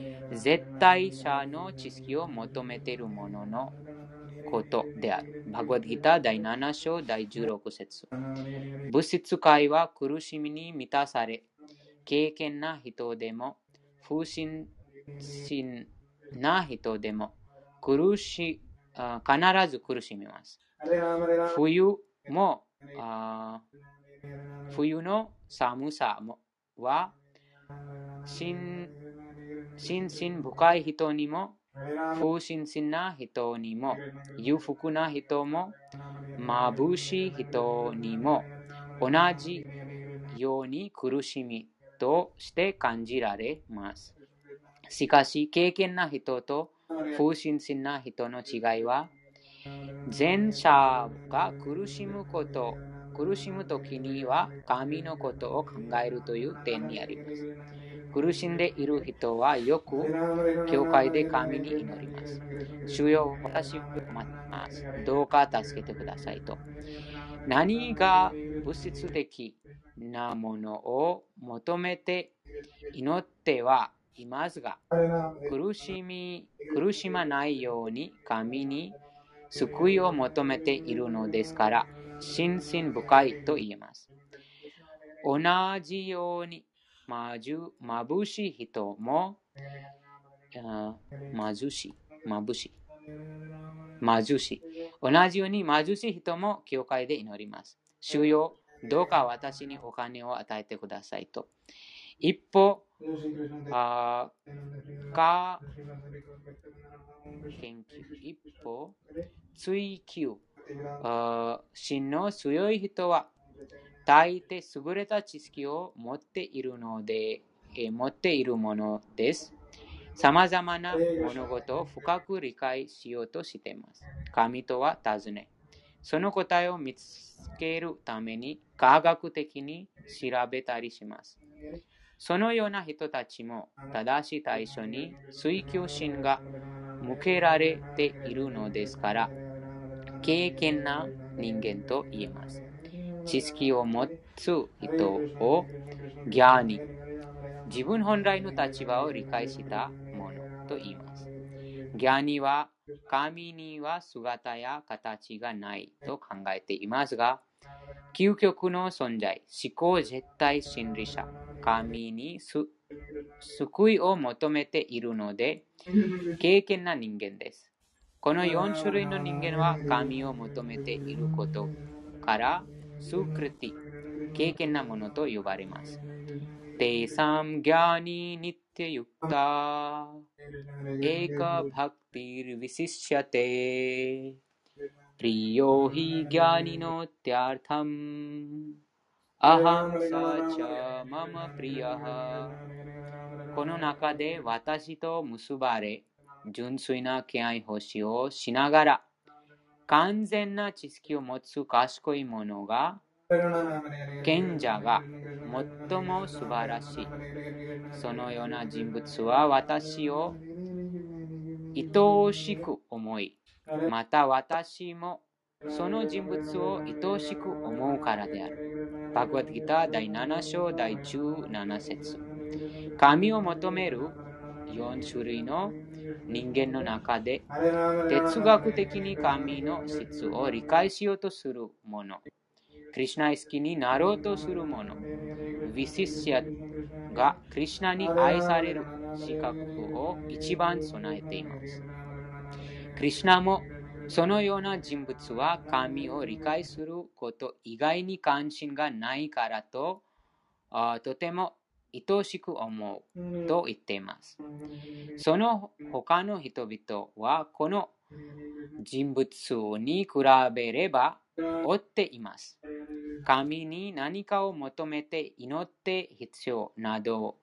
絶対者の知識を求めているもののことである。バグワッギター第7章第16節物質界は苦しみに満たされ、経験な人でも、不信心な人でも苦し必ず苦しみます。冬も冬の寒さもは心心身深い人にも不信心な人にも裕福な人も眩しい人にも同じように苦しみとして感じられます。しかし、経験な人と不信心な人の違いは、前者が苦しむこと、苦しむときには神のことを考えるという点にあります。苦しんでいる人はよく教会で神に祈ります。主よ、私を待ってます。どうか助けてくださいと。何が物質的なものを求めて祈ってはいますが、苦しみ苦しまないように神に救いを求めているのですから、心身深いと言えます。同じように眩しい人も貧しい、眩しい。貧しい。同じように貧しい人も教会で祈ります。主よ、どうか私にお金を与えてくださいと。一歩、あか研究、一歩、追求、あ真の強い人は、大抵優れた知識を持っているので、え持っているものです。様々な物事を深く理解しようとしています。神とは尋ね、その答えを見つけるために科学的に調べたりします。そのような人たちも正しい対象に追求心が向けられているのですから、経験な人間と言えます。知識を持つ人をギャーニ、自分本来の立場を理解したものと言います。ギャーニは神には姿や形がないと考えていますが、究極の存在、思考絶対真理者、神にす救いを求めているので、経験な人間です。この4種類の人間は神を求めていることから、スクリティ、経験なものと呼ばれます。テサムギャニニッテユクタ、エカバクティルヴィシシャテ、プリヨヒギャニノテャルタム、アハムサチャママプリヤハ。この中で私と結ばれ、純粋な敬愛奉仕をしながら、完全な知識を持つ賢い者が、賢者が最も素晴らしい。そのような人物は私を愛おしく思い、また私もその人物を愛おしく思うからである。バグワッギター第7章第17節神を求める4種類の人間の中で哲学的に神の質を理解しようとする者、クリシナイ好きになろうとする者、ヴィシッシャがクリシナに愛される資格を一番備えています。クリシナもそのような人物は神を理解すること以外に関心がないからとあとても愛おしく思うと言っています。その他の人々はこの人物に比べれば追っています。神に何かを求めて祈って必要など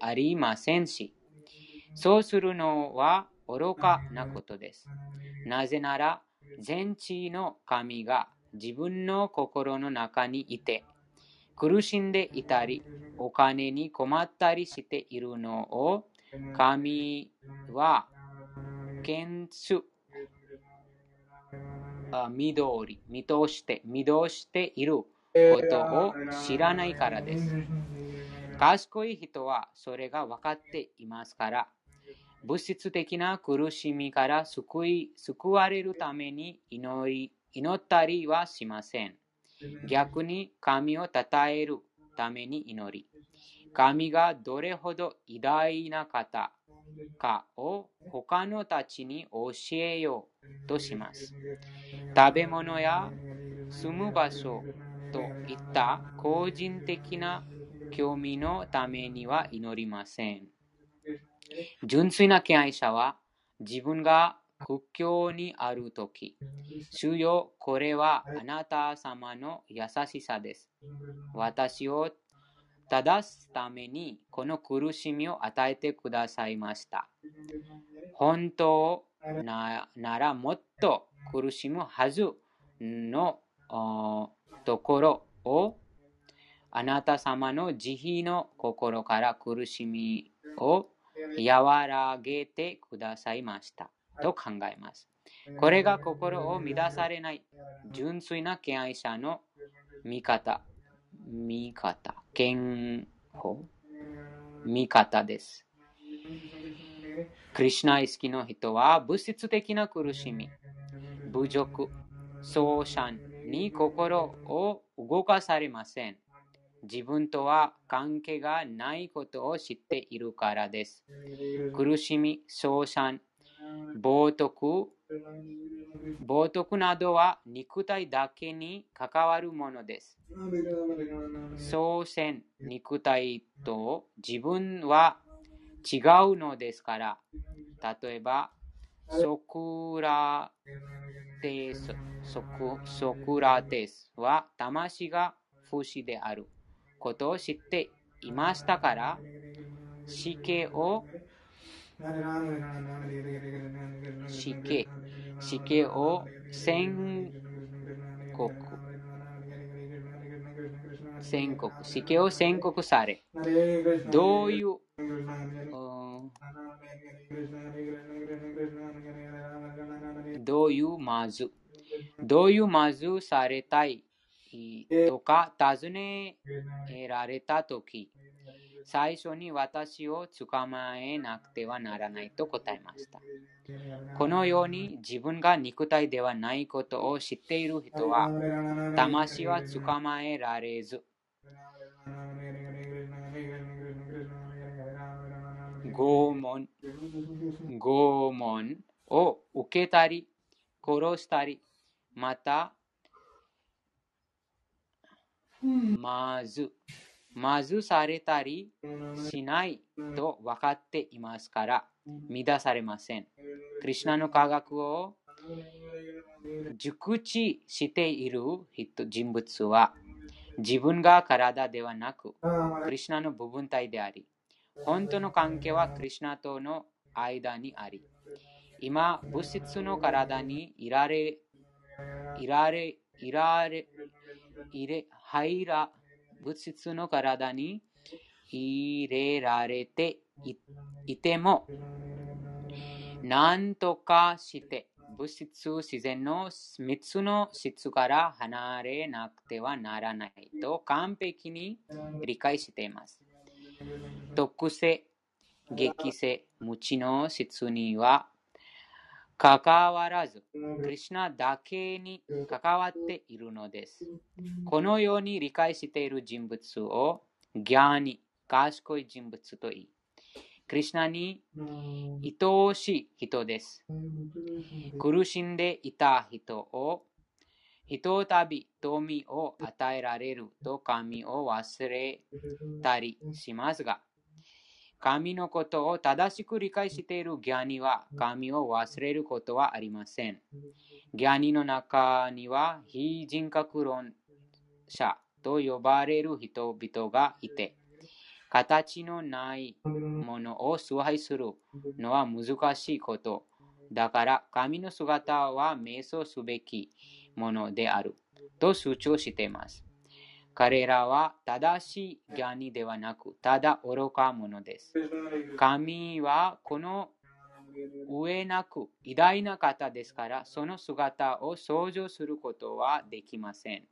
ありませんし、そうするのは愚かなことです。なぜなら、全知の神が自分の心の中にいて、苦しんでいたり、お金に困ったりしているのを、神は、見通り、見通して、見通していることを知らないからです。賢い人はそれが分かっていますから、物質的な苦しみから救い救われるために祈り祈ったりはしません。逆に神を称えるために祈り、神がどれほど偉大な方かを他のたちに教えようとします。食べ物や住む場所といった個人的な興味のためには祈りません。純粋な敬愛者は自分が苦境にあるとき、主よ、これはあなた様の優しさです。私を正すためにこの苦しみを与えてくださいました。本当なならもっと苦しむはずのおところをあなた様の慈悲の心から苦しみを和らげてくださいましたと考えます。これが心を乱されない純粋な敬愛者の見方、見方、健保、見方です。クリシュナイ好きの人は物質的な苦しみ、侮辱、創傷に心を動かされません。自分とは関係がないことを知っているからです。苦しみ、創傷、冒涜、冒涜などは肉体だけに関わるものです。そうせん肉体と自分は違うのですから、例えば、ソクラテスソクソクラテスは魂が不死であることを知っていましたから、死刑を死刑死刑を宣告宣告死刑を宣告され。どういうどういうまずどういうまずされたいとか尋ねられたとき最初に私を捕まえなくてはならないと答えました。このように自分が肉体ではないことを知っている人は魂は捕まえられず拷問拷問を受けたり殺したりまたまずまずされたりしないと分かっていますから乱されません。クリュナの科学を熟知している人人物は自分が体ではなくクリュナの部分体であり本当の関係はクリュナとの間にあり今物質の体にいられいられいられ入れ入ら物質の体に入れられていても何とかして物質自然の3つの質から離れなくてはならないと完璧に理解しています。特性、激性、無知の質には関わらず、クリシナだけに関わっているのです。このように理解している人物をギャーニ、賢い人物と言い、クリシナに愛おしい人です。苦しんでいた人を、ひとたび富を与えられると神を忘れたりしますが、神のことを正しく理解しているギャニは神を忘れることはありません。ギャニの中には非人格論者と呼ばれる人々がいて、形のないものを崇拝するのは難しいこと。だから神の姿は瞑想すべきものであると主張しています。彼らは正しいギャニではなく、ただ愚か者です。神はこの上なく偉大な方ですから、その姿を想像することはできません。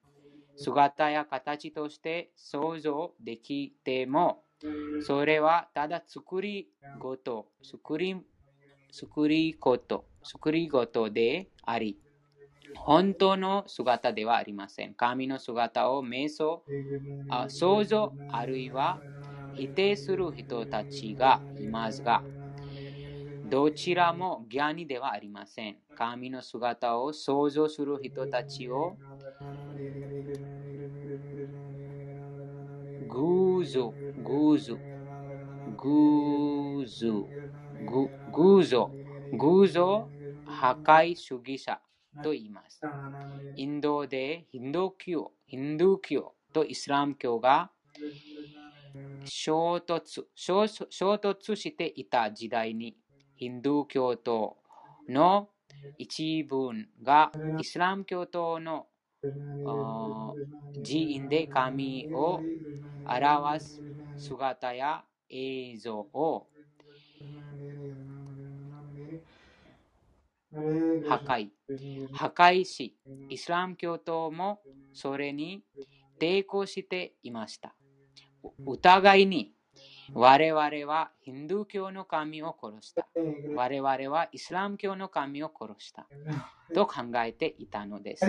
姿や形として想像できても、それはただ作りごと、作り作りこと、作りごとであり、本当の姿ではありません。神の姿を瞑想、あ想像あるいは否定する人たちがいますが、どちらもギャニではありません。神の姿を想像する人たちを偶像、偶像、偶像、偶像、偶像破壊主義者と言います。インドでヒンドゥー教、ヒンドゥー教とイスラム教が衝突衝衝突していた時代にヒンドゥー教徒の一部がイスラム教徒の寺院で神を表す姿や映像を破壊破壊し、イスラム教徒もそれに抵抗していました。疑いに、我々はヒンドゥー教の神を殺した。我々はイスラム教の神を殺した。と考えていたのです。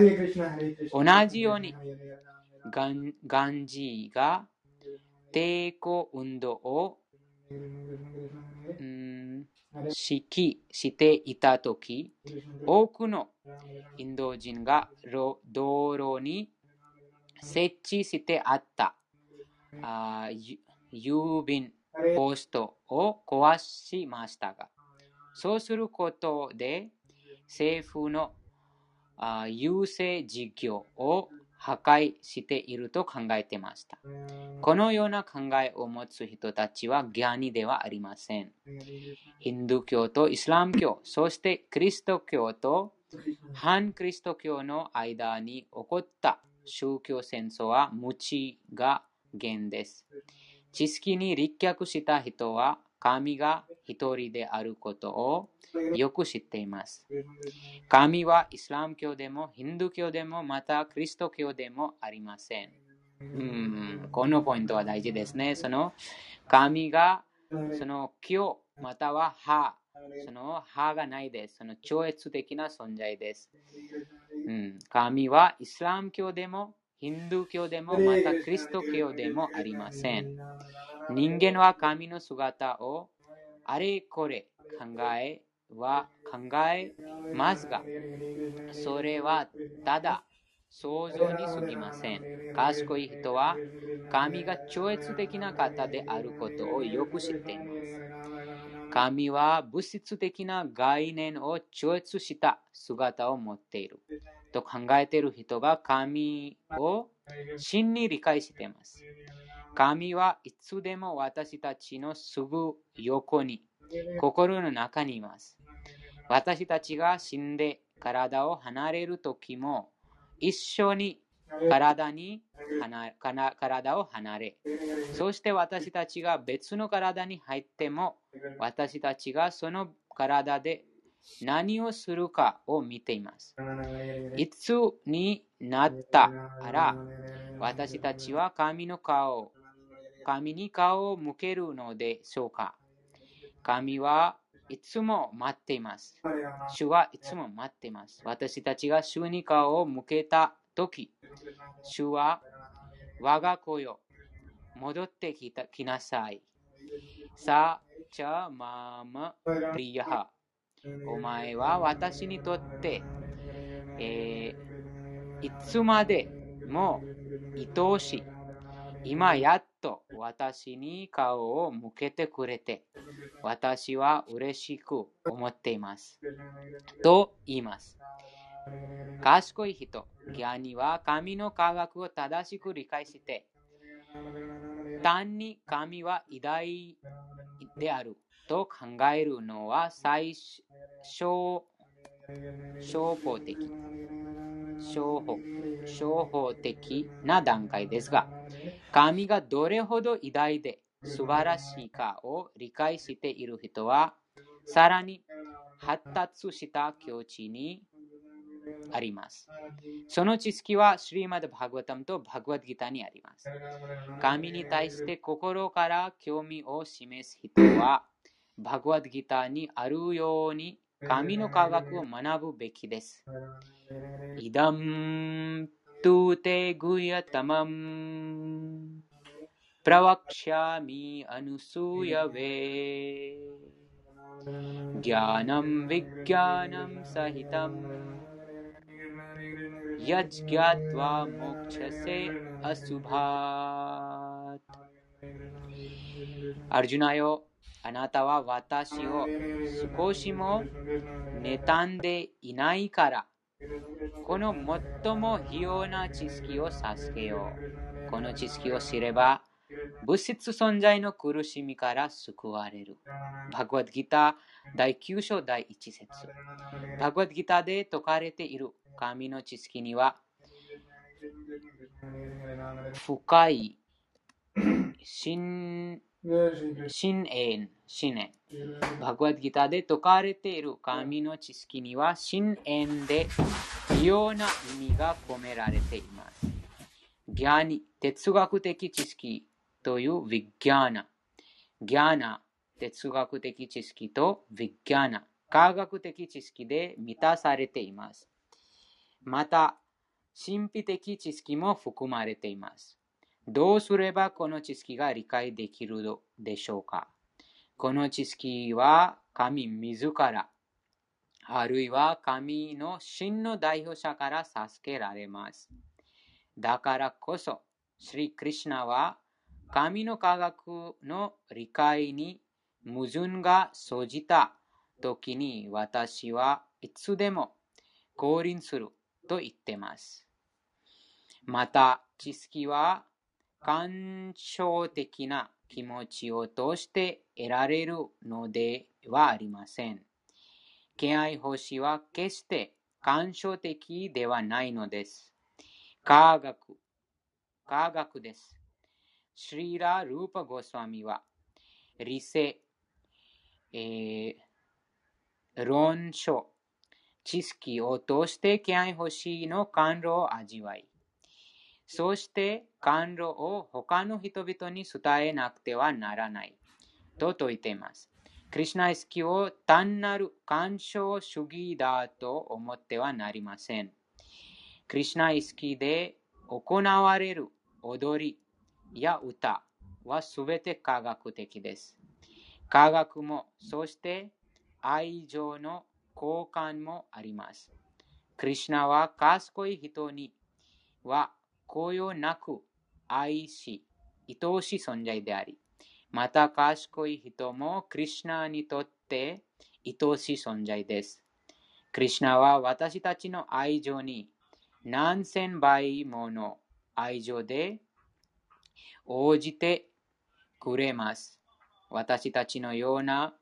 同じように、ガンジーが抵抗運動を、指揮していたとき、多くのインド人が道路に設置してあった。あ郵便ポストを壊しましたが、そうすることで政府の優勢事業を破壊していると考えていました。このような考えを持つ人たちはギャニではありません。ヒンドゥー教とイスラム教、そしてキリスト教と反キリスト教の間に起こった宗教戦争は無知が原です。知識に立脚した人は神が一人であることをよく知っています。神はイスラム教でもヒンドゥー教でもまたキリスト教でもありません。うんこのポイントは大事ですね。その神がその教または歯、その歯がないです。その超越的な存在です。うん、神はイスラム教でもヒンドゥー教でもまたキリスト教でもありません。人間は神の姿をあれこれ考えは考えますが、それはただ想像に過ぎません。賢い人は神が超越的な方であることをよく知っています。神は物質的な概念を超越した姿を持っていると考えている人が神を真に理解しています。神はいつでも私たちのすぐ横に心の中にいます。私たちが死んで体を離れる時も一緒に体に体を離れ、そして私たちが別の体に入っても私たちがその体で何をするかを見ています。いつになったら私たちは神の顔、神に顔を向けるのでしょうか神はいつも待っています。主はいつも待っています。私たちが主に顔を向けたとき、主は我が子よ、戻ってきたきなさい。さあ、ちゃままプリヤお前は私にとって、えー、いつまでも愛おしい。今やっと私に顔を向けてくれて、私は嬉しく思っています。と言います。賢い人、ギャニは神の科学を正しく理解して、単に神は偉大であると考えるのは最小小法的小法小法的な段階ですが、神がどれほど偉大で素晴らしいかを理解している人は、さらに発達した境地にあります。その知識はシリマド・バグワタムとバグワッギタにあります。神に対して心から興味を示す人は、भगवद गीता नि अरुयो नो कावक मनाबु बेकी देस इदम तू ते गुय तमम प्रवक्ष्यामि अनुसूयवे ज्ञानं मोक्षसे अशुभात् अर्जुनायो あなたは私を少しも妬んでいないから、この最も費用な知識を授けよう。この知識を知れば、物質存在の苦しみから救われる。バグワッドギター第9章第1節バグワッドギターで説かれている神の知識には深い 真縁、真縁。バグワッドギターで説かれている神の知識には真縁で異様な意味が込められています。ギャニ、哲学的知識というヴィギャーナ。ギャーナ、哲学的知識とヴィギャーナ、科学的知識で満たされています。また、神秘的知識も含まれています。どうすればこの知識が理解できるでしょうか？この知識は神自らあるいは神の真の代表者から助けられます。だからこそ、シリ・クリシナは神の科学の理解に矛盾が生じた時に私はいつでも降臨すると言ってます。また、知識は感傷的な気持ちを通して得られるのではありません。敬愛星は決して感傷的ではないのです。科学、科学です。シリラ・ルーパ・ゴスワミは、理性、えー、論書、知識を通して敬愛星の感動を味わい、そして感動を他の人々に伝えなくてはならないと説いています。クリュナ意識を単なる干渉主義だと思ってはなりません。クリュナ意識で行われる踊りや歌はすべて科学的です。科学も、そして愛情の交換もあります。クリュナは賢い人には雇用なく愛し、愛しい存在であり、また賢い人もクリュナにとって愛おしい存在です。クリュナは私たちの愛情に何千倍もの愛情で応じてくれます。私たちのような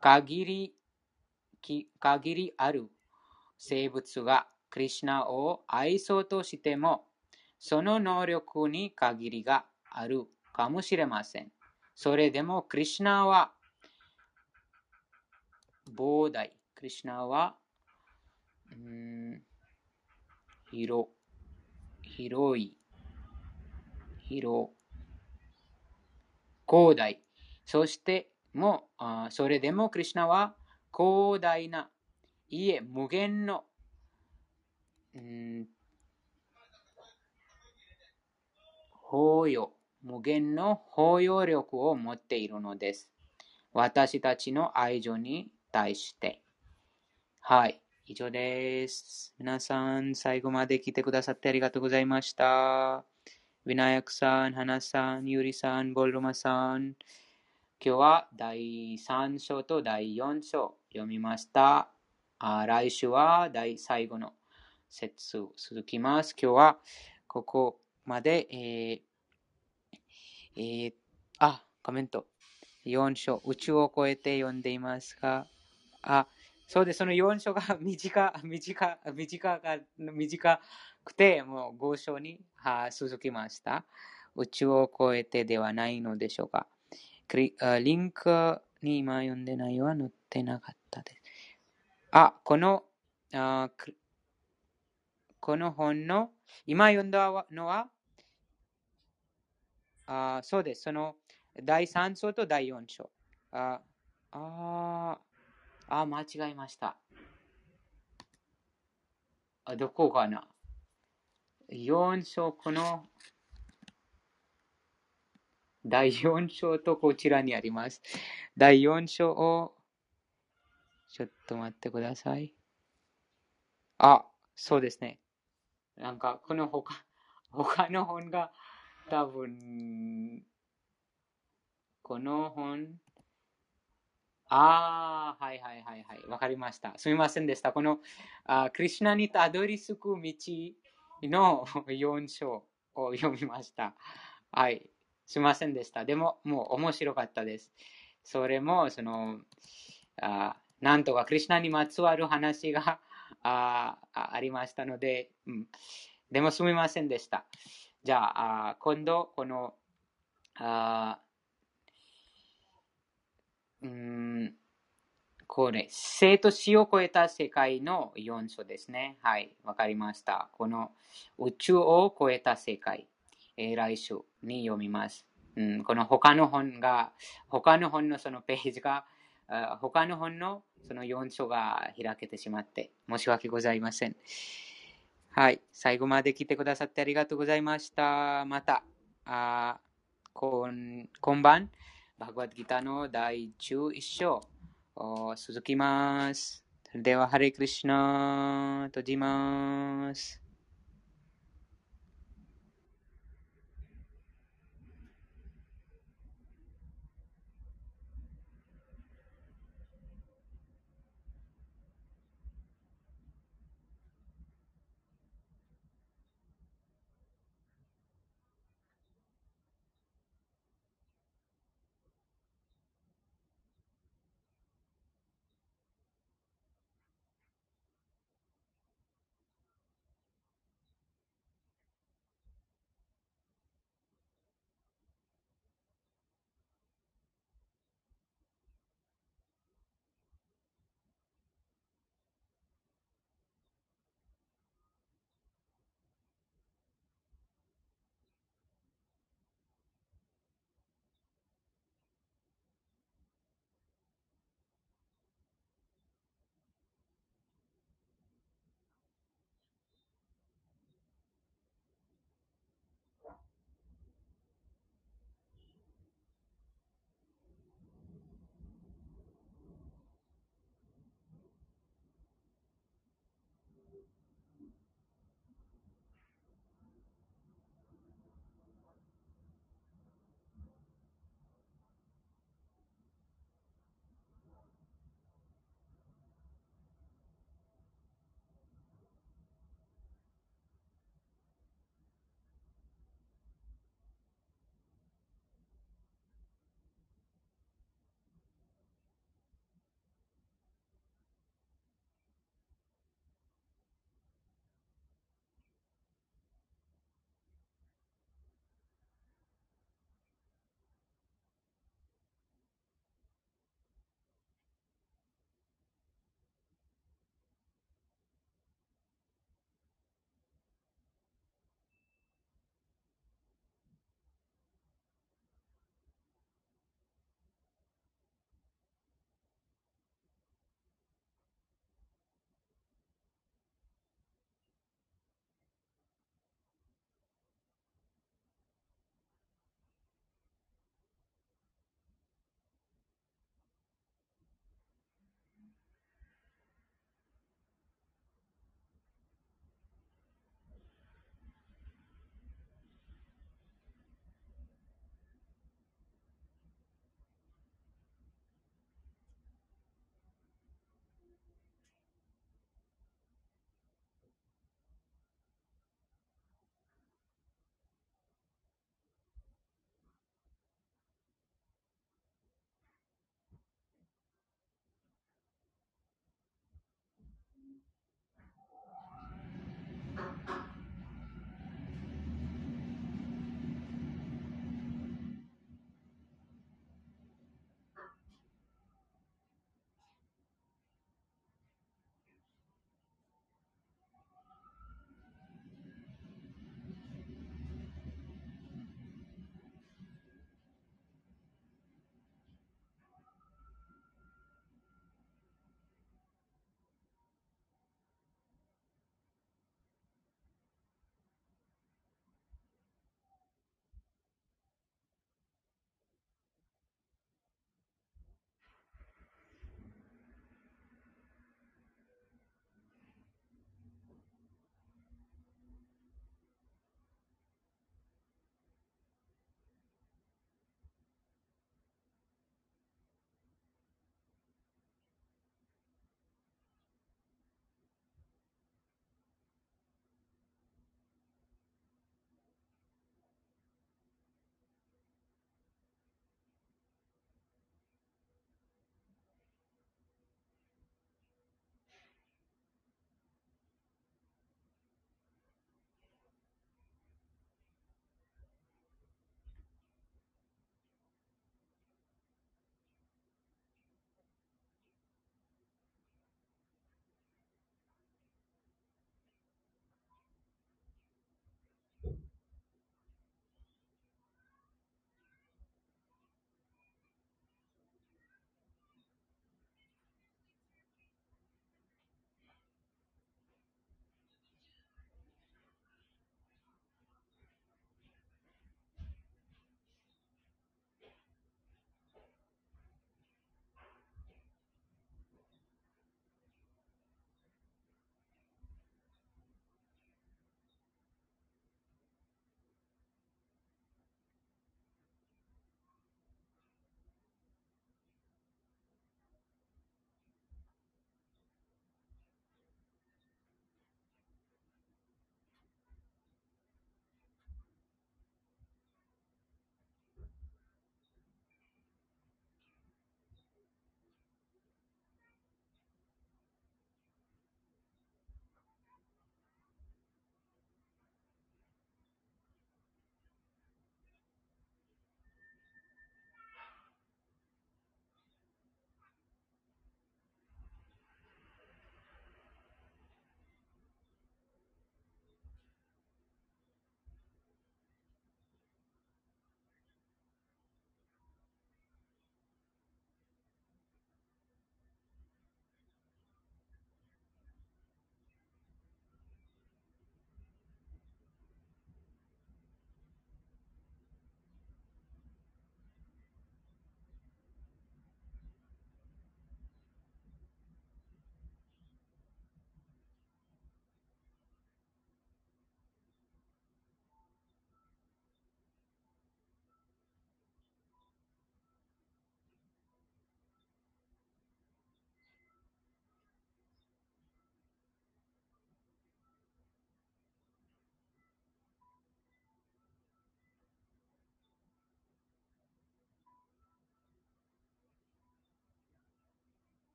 限り限りある生物がクリュナを愛そうとしても、その能力に限りがあるかもしれません。それでも、クリュナは膨大。クリュナは、うん、広、広い、広、広大。そしても、あそれでもクリュナは広大な、いえ、無限の、うん、包容。無限の包容力を持っているのです。私たちの愛情に対して。はい。以上です。皆さん、最後まで来てくださってありがとうございました。ヴィナヤクさん、ハナさん、ユリさん、ボルマさん。今日は第3章と第4章読みました。あ来週は第最後の節続きます。今日はここまで、えーえー、あ、コメント。4章、宇宙を超えて読んでいますが、あ、そうです、その4章が 短、短、短が、短くて、もう5章には続きました。宇宙を超えてではないのでしょうか。リンクに今読んでないは載ってなかったです。あ、この、あこの本の、今読んだのは、あそうです。その第3章と第4章。ああ、あ間違えました。あどこかな ?4 章、この第4章とこちらにあります。第4章を、ちょっと待ってください。あ、そうですね。なんか、この他、他の本が多分、この本、ああ、はいはいはいはい。わかりました。すみませんでした。この、あクリュナにたどり着く道の4章を読みました。はい。すみませんでした。でも、もう面白かったです。それも、その、あなんとかクリュナにまつわる話があありましたので、うん、でもすみませんでした。じゃあ、今度、この、あうん、これ、生と死を超えた世界の4章ですね。はい、わかりました。この宇宙を超えた世界、えー、来週に読みます。うん、この他の本が、他の本のそのページが、他の本のその4章が開けてしまって、申し訳ございません。はい。最後まで来てくださってありがとうございました。また、あ今今晩、バグワッドギターの第11章、続きます。それでは、ハレクリシナ閉じます。